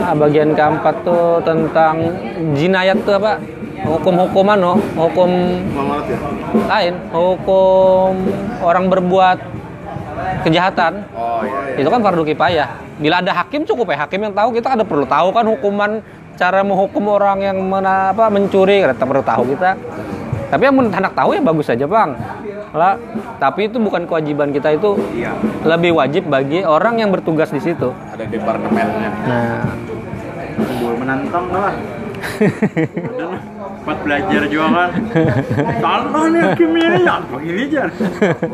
Ah, bagian keempat tuh tentang jinayat tuh apa? Hukum-hukuman no, hukum ya. lain hukum orang berbuat kejahatan Oh iya. itu kan fardu kifayah bila ada hakim cukup ya hakim yang tahu kita ada perlu tahu kan hukuman cara menghukum orang yang mena, apa mencuri kita perlu tahu kita tapi yang menurut anak tahu ya bagus saja bang lah tapi itu bukan kewajiban kita itu Iya. lebih wajib bagi orang yang bertugas di situ Ada departemennya. nah Gue menantang lah. Buat belajar juga kan. Salah nih hakim ini ya. Begini aja.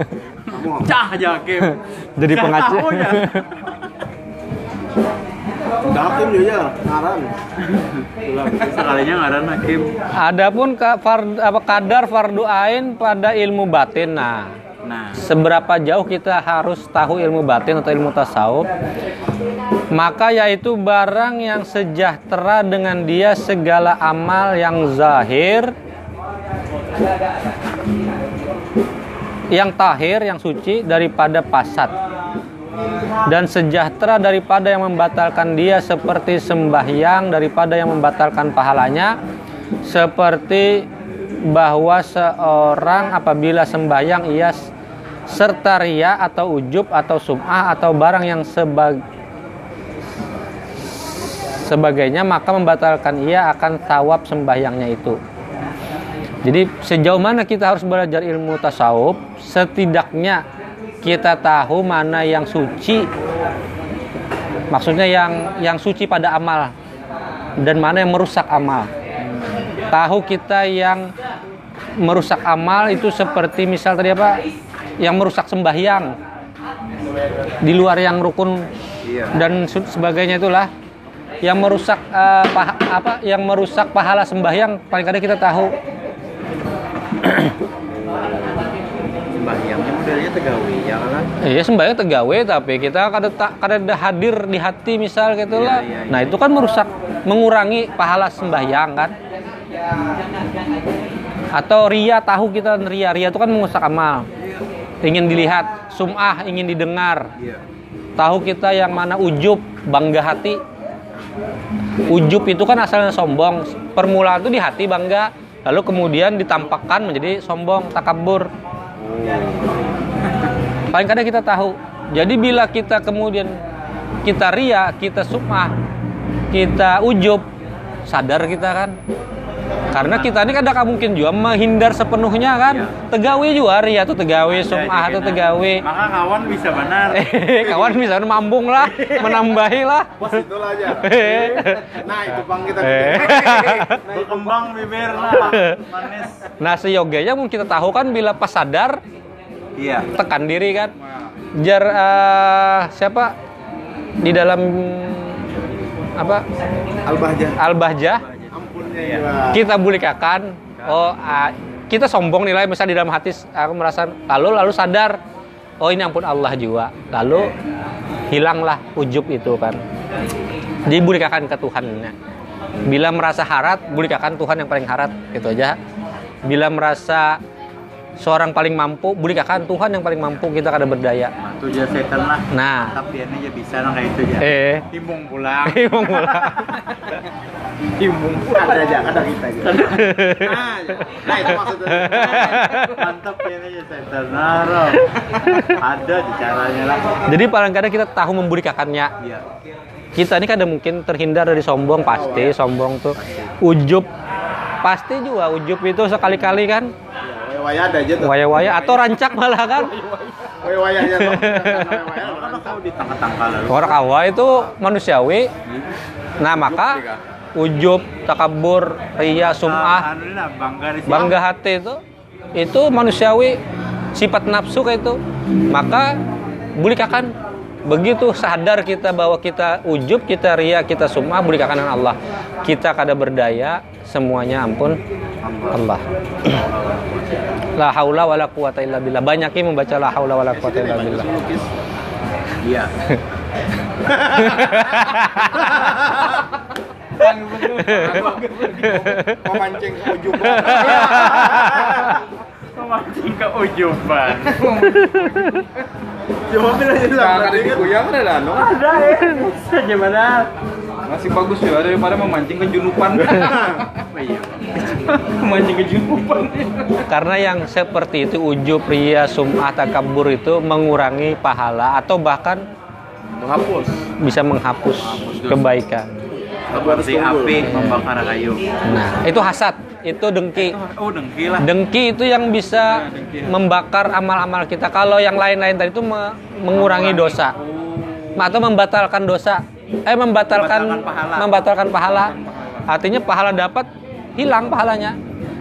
(laughs) Cah aja hakim. jadi Cah (laughs) ya. Hakim juga ya, ngaran. Sekalinya ngaran hakim. Adapun ka- apa kadar fardu ain pada ilmu batin nah Nah. seberapa jauh kita harus tahu ilmu batin atau ilmu tasawuf maka yaitu barang yang sejahtera dengan dia segala amal yang zahir yang tahir yang suci daripada pasat dan sejahtera daripada yang membatalkan dia seperti sembahyang daripada yang membatalkan pahalanya seperti bahwa seorang apabila sembahyang ia serta ria atau ujub atau sum'ah atau barang yang sebag sebagainya maka membatalkan ia akan tawab sembahyangnya itu. Jadi sejauh mana kita harus belajar ilmu tasawuf setidaknya kita tahu mana yang suci. Maksudnya yang yang suci pada amal dan mana yang merusak amal. Tahu kita yang merusak amal itu seperti misal tadi apa? Yang merusak sembahyang. Di luar yang rukun dan sebagainya itulah. Yang merusak eh, paha- apa? Yang merusak pahala sembahyang paling kadang kita tahu. Sembahyangnya modelnya tegawi? Iya sembahyang tegawe tapi kita kada tak kada ada hadir di hati misal gitu lah. Iya, iya, Nah itu kan merusak mengurangi pahala sembahyang kan. Atau ria tahu kita ria ria itu kan merusak amal. Ingin dilihat, sum'ah ingin didengar. Iya. Tahu kita yang mana ujub bangga hati. Ujub itu kan asalnya sombong. Permulaan itu di hati bangga, lalu kemudian ditampakkan menjadi sombong, takabur. Paling kadang kita tahu. Jadi bila kita kemudian kita ria, kita sum'ah, kita ujub, sadar kita kan karena kita ini tidak mungkin juga menghindar sepenuhnya kan tegawe juga ria tuh tegawe sum'ah atau tegawe Maka kawan bisa benar. (laughs) kawan bisa mambung lah (laughs) menambahi lah itulah aja. (laughs) Nah, itu bang kita. Eh. Berkembang bibir lah. Manis. nah seyoganya mungkin kita tahu kan bila pas sadar Iya. tekan diri kan. Jar eh, siapa? Di dalam apa? Al-Bahjah. al-bahjah. Ampunnya Iya. ya. kita bulikakan oh ah, kita sombong nilai misalnya di dalam hati aku merasa lalu lalu sadar. Oh ini ampun Allah juga lalu hilanglah ujub itu kan. Jadi bulikakan ke Tuhan bila merasa harat bulikakan Tuhan yang paling harat. Itu aja. Bila merasa seorang paling mampu bulikakan Tuhan yang paling mampu kita kada berdaya Tuh aja setan lah. nah Tapi ini aja bisa nah kayak itu aja. eh Timbung pulang. (laughs) Imam pula. (laughs) Timbung pulang. Ada aja, ada kita aja. Nah, nah itu maksudnya. Mantap ini aja setan. Nah. Ada di caranya lah. jadi paling kadang kita tahu membulikakannya Iya. kita ini kadang mungkin terhindar dari sombong pasti sombong tuh ujub pasti juga ujub itu sekali-kali kan Ya, Waya ada aja tuh. waya-waya atau rancak malah kan? Waya waya aja tuh. Waya Kalau kan tahu di orang awal itu manusiawi. Nah maka ujub takabur ria sum'ah bangga hati itu itu manusiawi sifat nafsu kayak itu. Maka bulikakan begitu sadar kita bahwa kita ujub kita ria kita sum'ah bulikakan dengan Allah. Kita kada berdaya semuanya ampun Allah (clears throat) la haula wala quwata illa billah banyakin membaca la haula wala quwata illa billah Iya. Memancing ujung. Memancing keujuban. Coba bilang aja lah. Nah, ada di kuyang ada anu. Ada ya. Bisa gimana? Masih bagus ya daripada memancing kejunupan. (laughs) Oh iya. memancing kejunupan. karena yang seperti itu ujub ria sum'ah takabur itu mengurangi pahala atau bahkan Menghapus. bisa menghapus kebaikan Seperti api membakar kayu. Nah, itu hasad, itu dengki. Oh dengki lah. Dengki itu yang bisa membakar amal-amal kita. Kalau yang lain-lain tadi itu me- mengurangi dosa. Atau membatalkan dosa. Eh membatalkan Membatalkan pahala. membatalkan pahala. Artinya pahala dapat hilang pahalanya.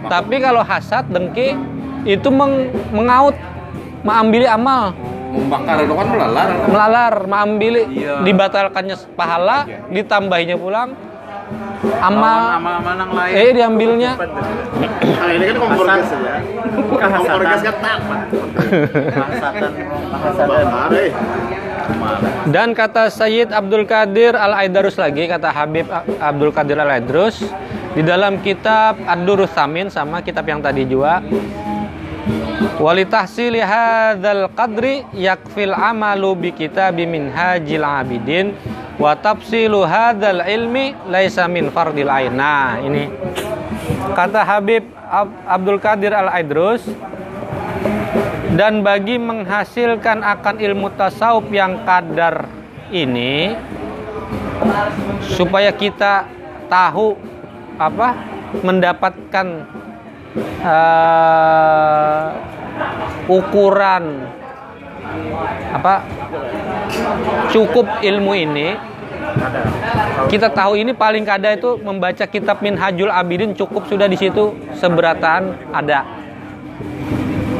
Tapi kalau hasad, dengki itu meng- mengaut, mengambil amal, Membakar itu kan melalar. melalar, mengambil Iya. dibatalkannya pahala, ditambahinya pulang Amal-amal yang lain. eh diambilnya Nah, ini kan kompor gas ya. Kompor gas kan. Benar, eh. Dan kata Sayyid Abdul Qadir Al-Aidarus lagi, kata Habib Abdul Qadir Al-Aidarus di dalam kitab Ad-Durus Samin sama kitab yang tadi juga Walitahsili hadzal qadri yakfil amalu bi kitabi minhajil abidin wa tafsilu hadzal ilmi laisa min fardil ain. Nah, ini kata Habib Ab- Abdul Qadir Al-Aidrus dan bagi menghasilkan akan ilmu tasawuf yang kadar ini supaya kita tahu apa mendapatkan eh, ukuran apa? Cukup ilmu ini. Kita tahu ini paling kada itu membaca kitab Minhajul Abidin cukup sudah di situ seberataan ada.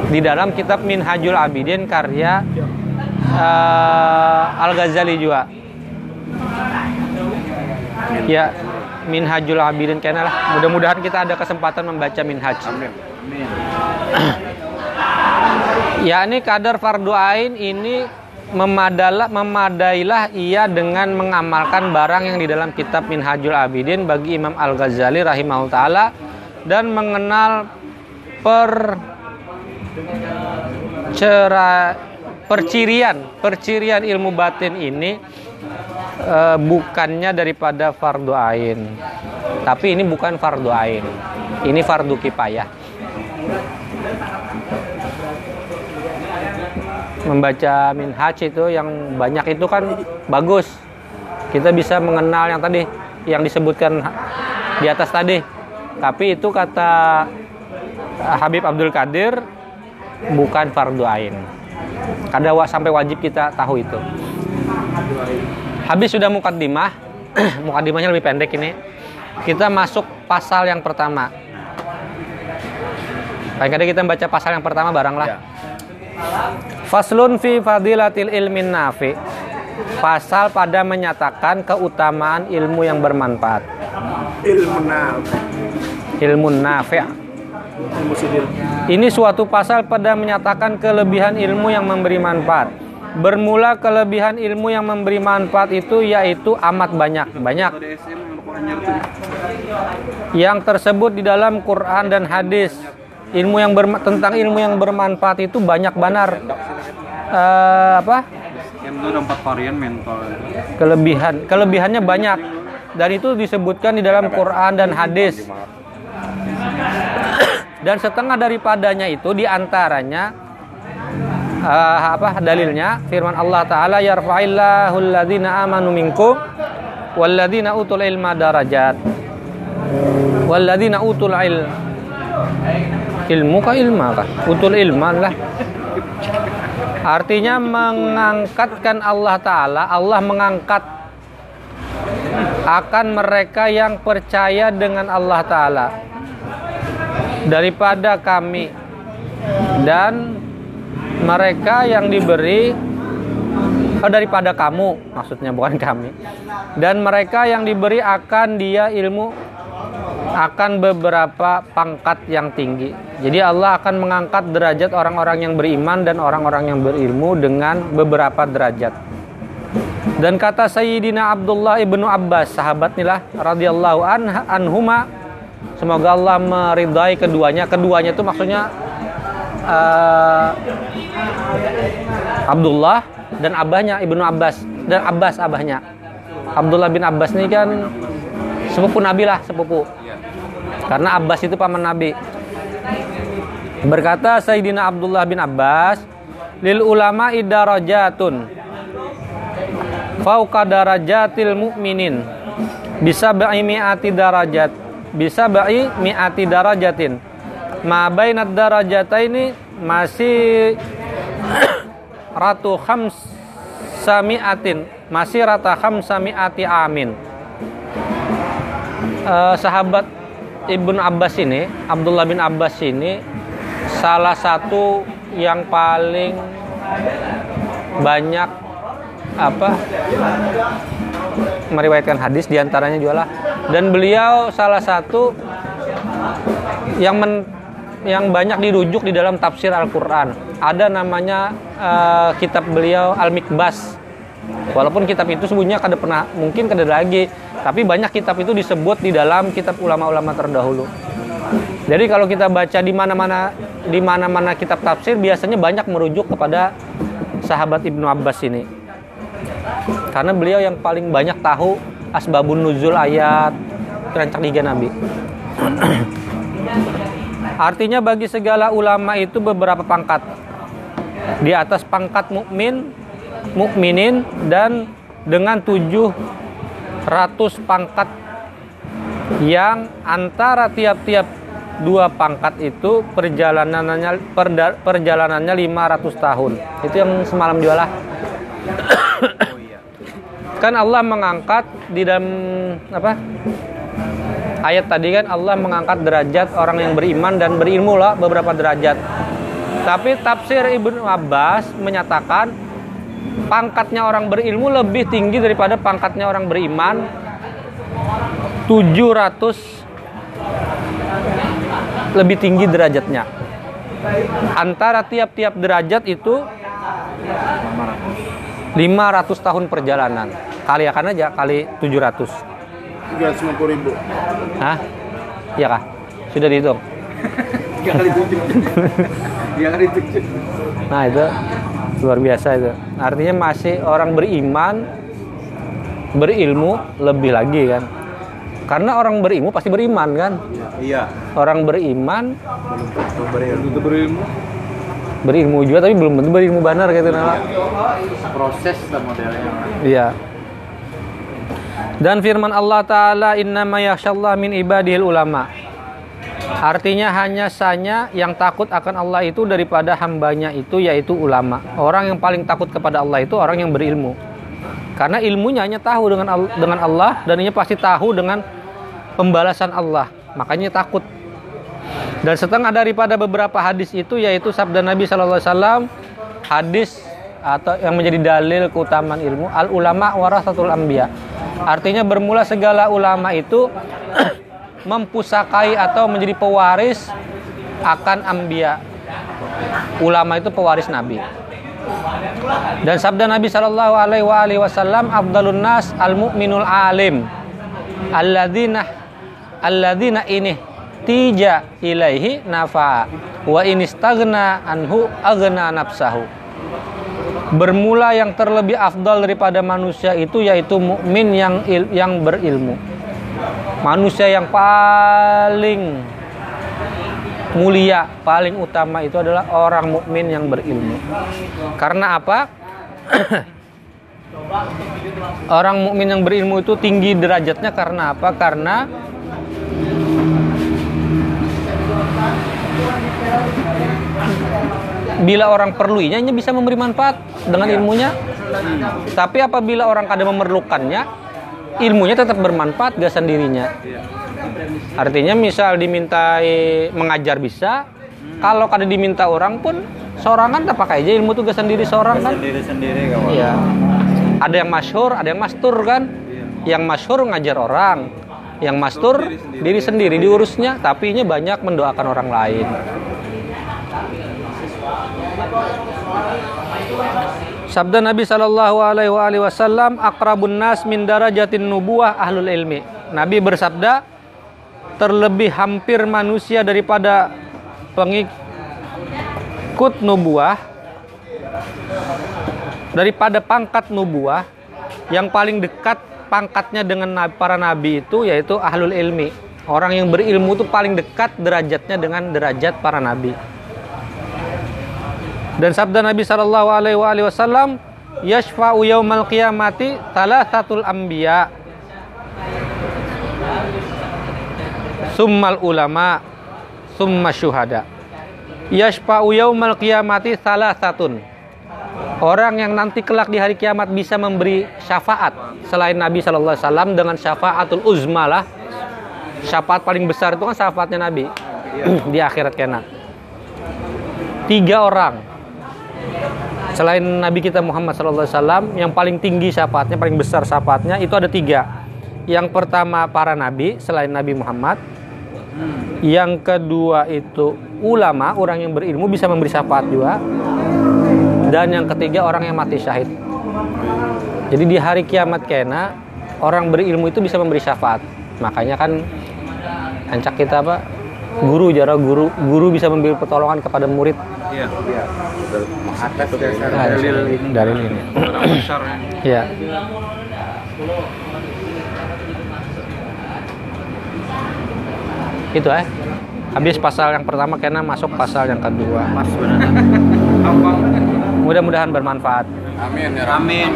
Di dalam kitab Minhajul Abidin karya eh, Al Ghazali juga. Ya Minhajul Abidin kayaknya lah mudah-mudahan kita ada kesempatan membaca Minhaj. Ya (clears throat) ini kadar fardu ain ini memadala, memadailah ia dengan mengamalkan barang yang di dalam kitab Minhajul Abidin bagi Imam Al Ghazali rahimahullah taala dan mengenal per cera percirian percirian ilmu batin ini eh, bukannya daripada fardu ain. Tapi ini bukan fardu ain. Ini fardu kipayah membaca minhaj itu yang banyak itu kan bagus kita bisa mengenal yang tadi yang disebutkan di atas tadi. Tapi itu kata Habib Abdul Qadir bukan fardu ain. Kada sampai wajib kita tahu itu. Habis sudah mukaddimah, (clears throat) mukaddimahnya lebih pendek ini. Kita masuk pasal yang pertama. Kadang kita baca pasal yang pertama barang lah. Ya. Faslun fi fadilatil ilmin nafi. Pasal pada menyatakan keutamaan ilmu yang bermanfaat. ilmu naf Ilmu nafi'. ilmu sidir Ini suatu pasal pada menyatakan kelebihan ilmu yang memberi manfaat. Bermula kelebihan ilmu yang memberi manfaat itu yaitu amat banyak, banyak yang tersebut di dalam Quran dan hadis. Ilmu yang berma- tentang ilmu yang bermanfaat itu banyak benar. Eh, apa? Itu ada empat varian mental. Kelebihan, kelebihannya banyak dan itu disebutkan di dalam Quran dan hadis. Dan setengah daripadanya itu di antaranya eh, apa dalilnya firman Allah Taala yarfa'illahu alladzina amanu minkum walladzina utul ilma darajat walladzina utul il ilmu kah ilma kah utul ilma lah. Artinya mengangkatkan Allah Taala Allah mengangkat akan mereka yang percaya dengan Allah Taala daripada kami. Dan mereka yang diberi oh, daripada kamu maksudnya bukan kami. Dan mereka yang diberi akan dia ilmu akan beberapa pangkat yang tinggi. Jadi Allah akan mengangkat derajat orang-orang yang beriman dan orang-orang yang berilmu dengan beberapa derajat. Dan kata Sayyidina Abdullah ibnu Abbas sahabat nilah radhiyallahu anh- anhuma semoga Allah meridai keduanya. Keduanya itu maksudnya eh, Abdullah dan abahnya ibnu Abbas dan Abbas abahnya. Abdullah bin Abbas ini kan sepupu Nabi lah sepupu karena Abbas itu paman Nabi. Berkata Sayyidina Abdullah bin Abbas lil ulama idarajatun fauqa darajatil mu'minin bisa ba'i mi'ati darajat bisa ba'i mi'ati darajatin. Ma bainad darajataini masih (clears throat) ratu khams sami'atin masih rata khamsami'ati amin. Eh, sahabat Ibnu Abbas ini Abdullah bin Abbas ini salah satu yang paling banyak apa meriwayatkan hadis di antaranya juga lah. Dan beliau salah satu yang men, yang banyak dirujuk di dalam tafsir Al-Qur'an. Ada namanya eh, kitab beliau Al-Mikbas walaupun kitab itu sebutnya kada pernah mungkin kada lagi tapi banyak kitab itu disebut di dalam kitab ulama-ulama terdahulu. Jadi kalau kita baca di mana-mana di mana-mana kitab tafsir biasanya banyak merujuk kepada sahabat Ibnu Abbas ini. Karena beliau yang paling banyak tahu asbabun nuzul ayat rancak tiga nabi. (clears throat) Artinya bagi segala ulama itu beberapa pangkat. Di atas pangkat mukmin mukminin dan dengan 700 pangkat yang antara tiap-tiap dua pangkat itu perjalanannya perda- perjalanannya 500 tahun. Itu yang semalam jualah. Kan Allah mengangkat di dalam apa? Ayat tadi kan Allah mengangkat derajat orang yang beriman dan berilmu lah beberapa derajat. Tapi tafsir Ibnu Abbas menyatakan pangkatnya orang berilmu lebih tinggi daripada pangkatnya orang beriman 700 lebih tinggi derajatnya antara tiap-tiap derajat itu 500 tahun perjalanan kaliakan aja kali 700 350 ribu Hah? Iya kah? Sudah dihitung? (laughs) Tiga kali tujuh. (laughs) Tiga kali tujuh. Nah itu luar biasa itu. Artinya masih orang beriman, berilmu lebih lagi kan. Karena orang berilmu pasti beriman kan. Iya. Orang beriman Itu berilmu. berilmu juga tapi belum tentu berilmu benar gitu nah. Proses modelnya. Iya. Dan firman Allah Ta'ala Innama yakhshallah min ibadihil ulama Artinya hanya sanya yang takut akan Allah itu daripada hambanya itu yaitu ulama. Orang yang paling takut kepada Allah itu orang yang berilmu. Karena ilmunya hanya tahu dengan dengan Allah Dan ini pasti tahu dengan pembalasan Allah. Makanya takut. Dan setengah daripada beberapa hadis itu yaitu sabda Nabi Shallallahu Alaihi Wasallam Hadis atau yang menjadi dalil keutamaan ilmu Al ulama warasatul anbiya. Artinya bermula segala ulama itu (clears throat) mempusakai atau menjadi pewaris akan ambia. Ulama itu pewaris nabi. Dan sabda Nabi Shallallahu alaihi wasallam afdalun nas al mu'minul alim alladzina alladzina ini tija ilaihi nafa wa inistagna anhu agna nafsahu bermula yang terlebih afdal daripada manusia itu yaitu mukmin yang il- yang berilmu. Manusia yang paling mulia, paling utama itu adalah orang mukmin yang berilmu. Karena apa? (clears throat) orang mukmin yang berilmu itu tinggi derajatnya karena apa? Karena bila orang perlunya hanya bisa memberi manfaat dengan ilmunya. Tapi apabila orang kadang memerlukannya, ilmunya tetap bermanfaat gak sendirinya. Artinya misal dimintai mengajar bisa, kalau kadang diminta orang pun seorang kan tak pakai aja ilmu tuh gak sendiri seorang kan. Sendiri-sendiri kawan. Iya. Ada yang masyhur, ada yang mastur kan. Yang masyhur ngajar orang, yang mastur diri sendiri diurusnya, tapi ini banyak mendoakan orang lain. Sabda Nabi Shallallahu Alaihi Wasallam, akrabun nas min darajatin nubuah ahlul ilmi. Nabi bersabda, terlebih hampir manusia daripada pengikut nubuah daripada pangkat nubuah yang paling dekat pangkatnya dengan para nabi itu yaitu ahlul ilmi. Orang yang berilmu itu paling dekat derajatnya dengan derajat para nabi. Dan sabda Nabi Shallallahu Alaihi Wasallam, yashfa'u yaumal qiyamati thalathatul anbiya. Summal ulama, summa syuhada. Yashfa'u yaumal qiyamati thalathatun. Orang yang nanti kelak di hari kiamat bisa memberi syafaat selain Nabi Shallallahu Alaihi Wasallam dengan syafaatul uzma lah. Syafaat paling besar itu kan syafaatnya Nabi (clears throat) di akhirat kena. Tiga orang selain Nabi kita Muhammad SAW yang paling tinggi syafaatnya, paling besar syafaatnya itu ada tiga. Yang pertama para nabi selain Nabi Muhammad. Yang kedua itu ulama, orang yang berilmu bisa memberi syafaat juga. Dan yang ketiga orang yang mati syahid. Jadi di hari kiamat kena orang berilmu itu bisa memberi syafaat. Makanya kan ancak kita apa? Guru jara guru guru bisa memberi pertolongan kepada murid Iya. Atas tuh Dasar Nah, dalil ini. dalil ini. Orang besar ya. Ya. Itu eh. Habis pasal yang pertama kena masuk pasal yang kedua. Pas benar. (laughs) Mudah-mudahan bermanfaat. Amin ya Amin.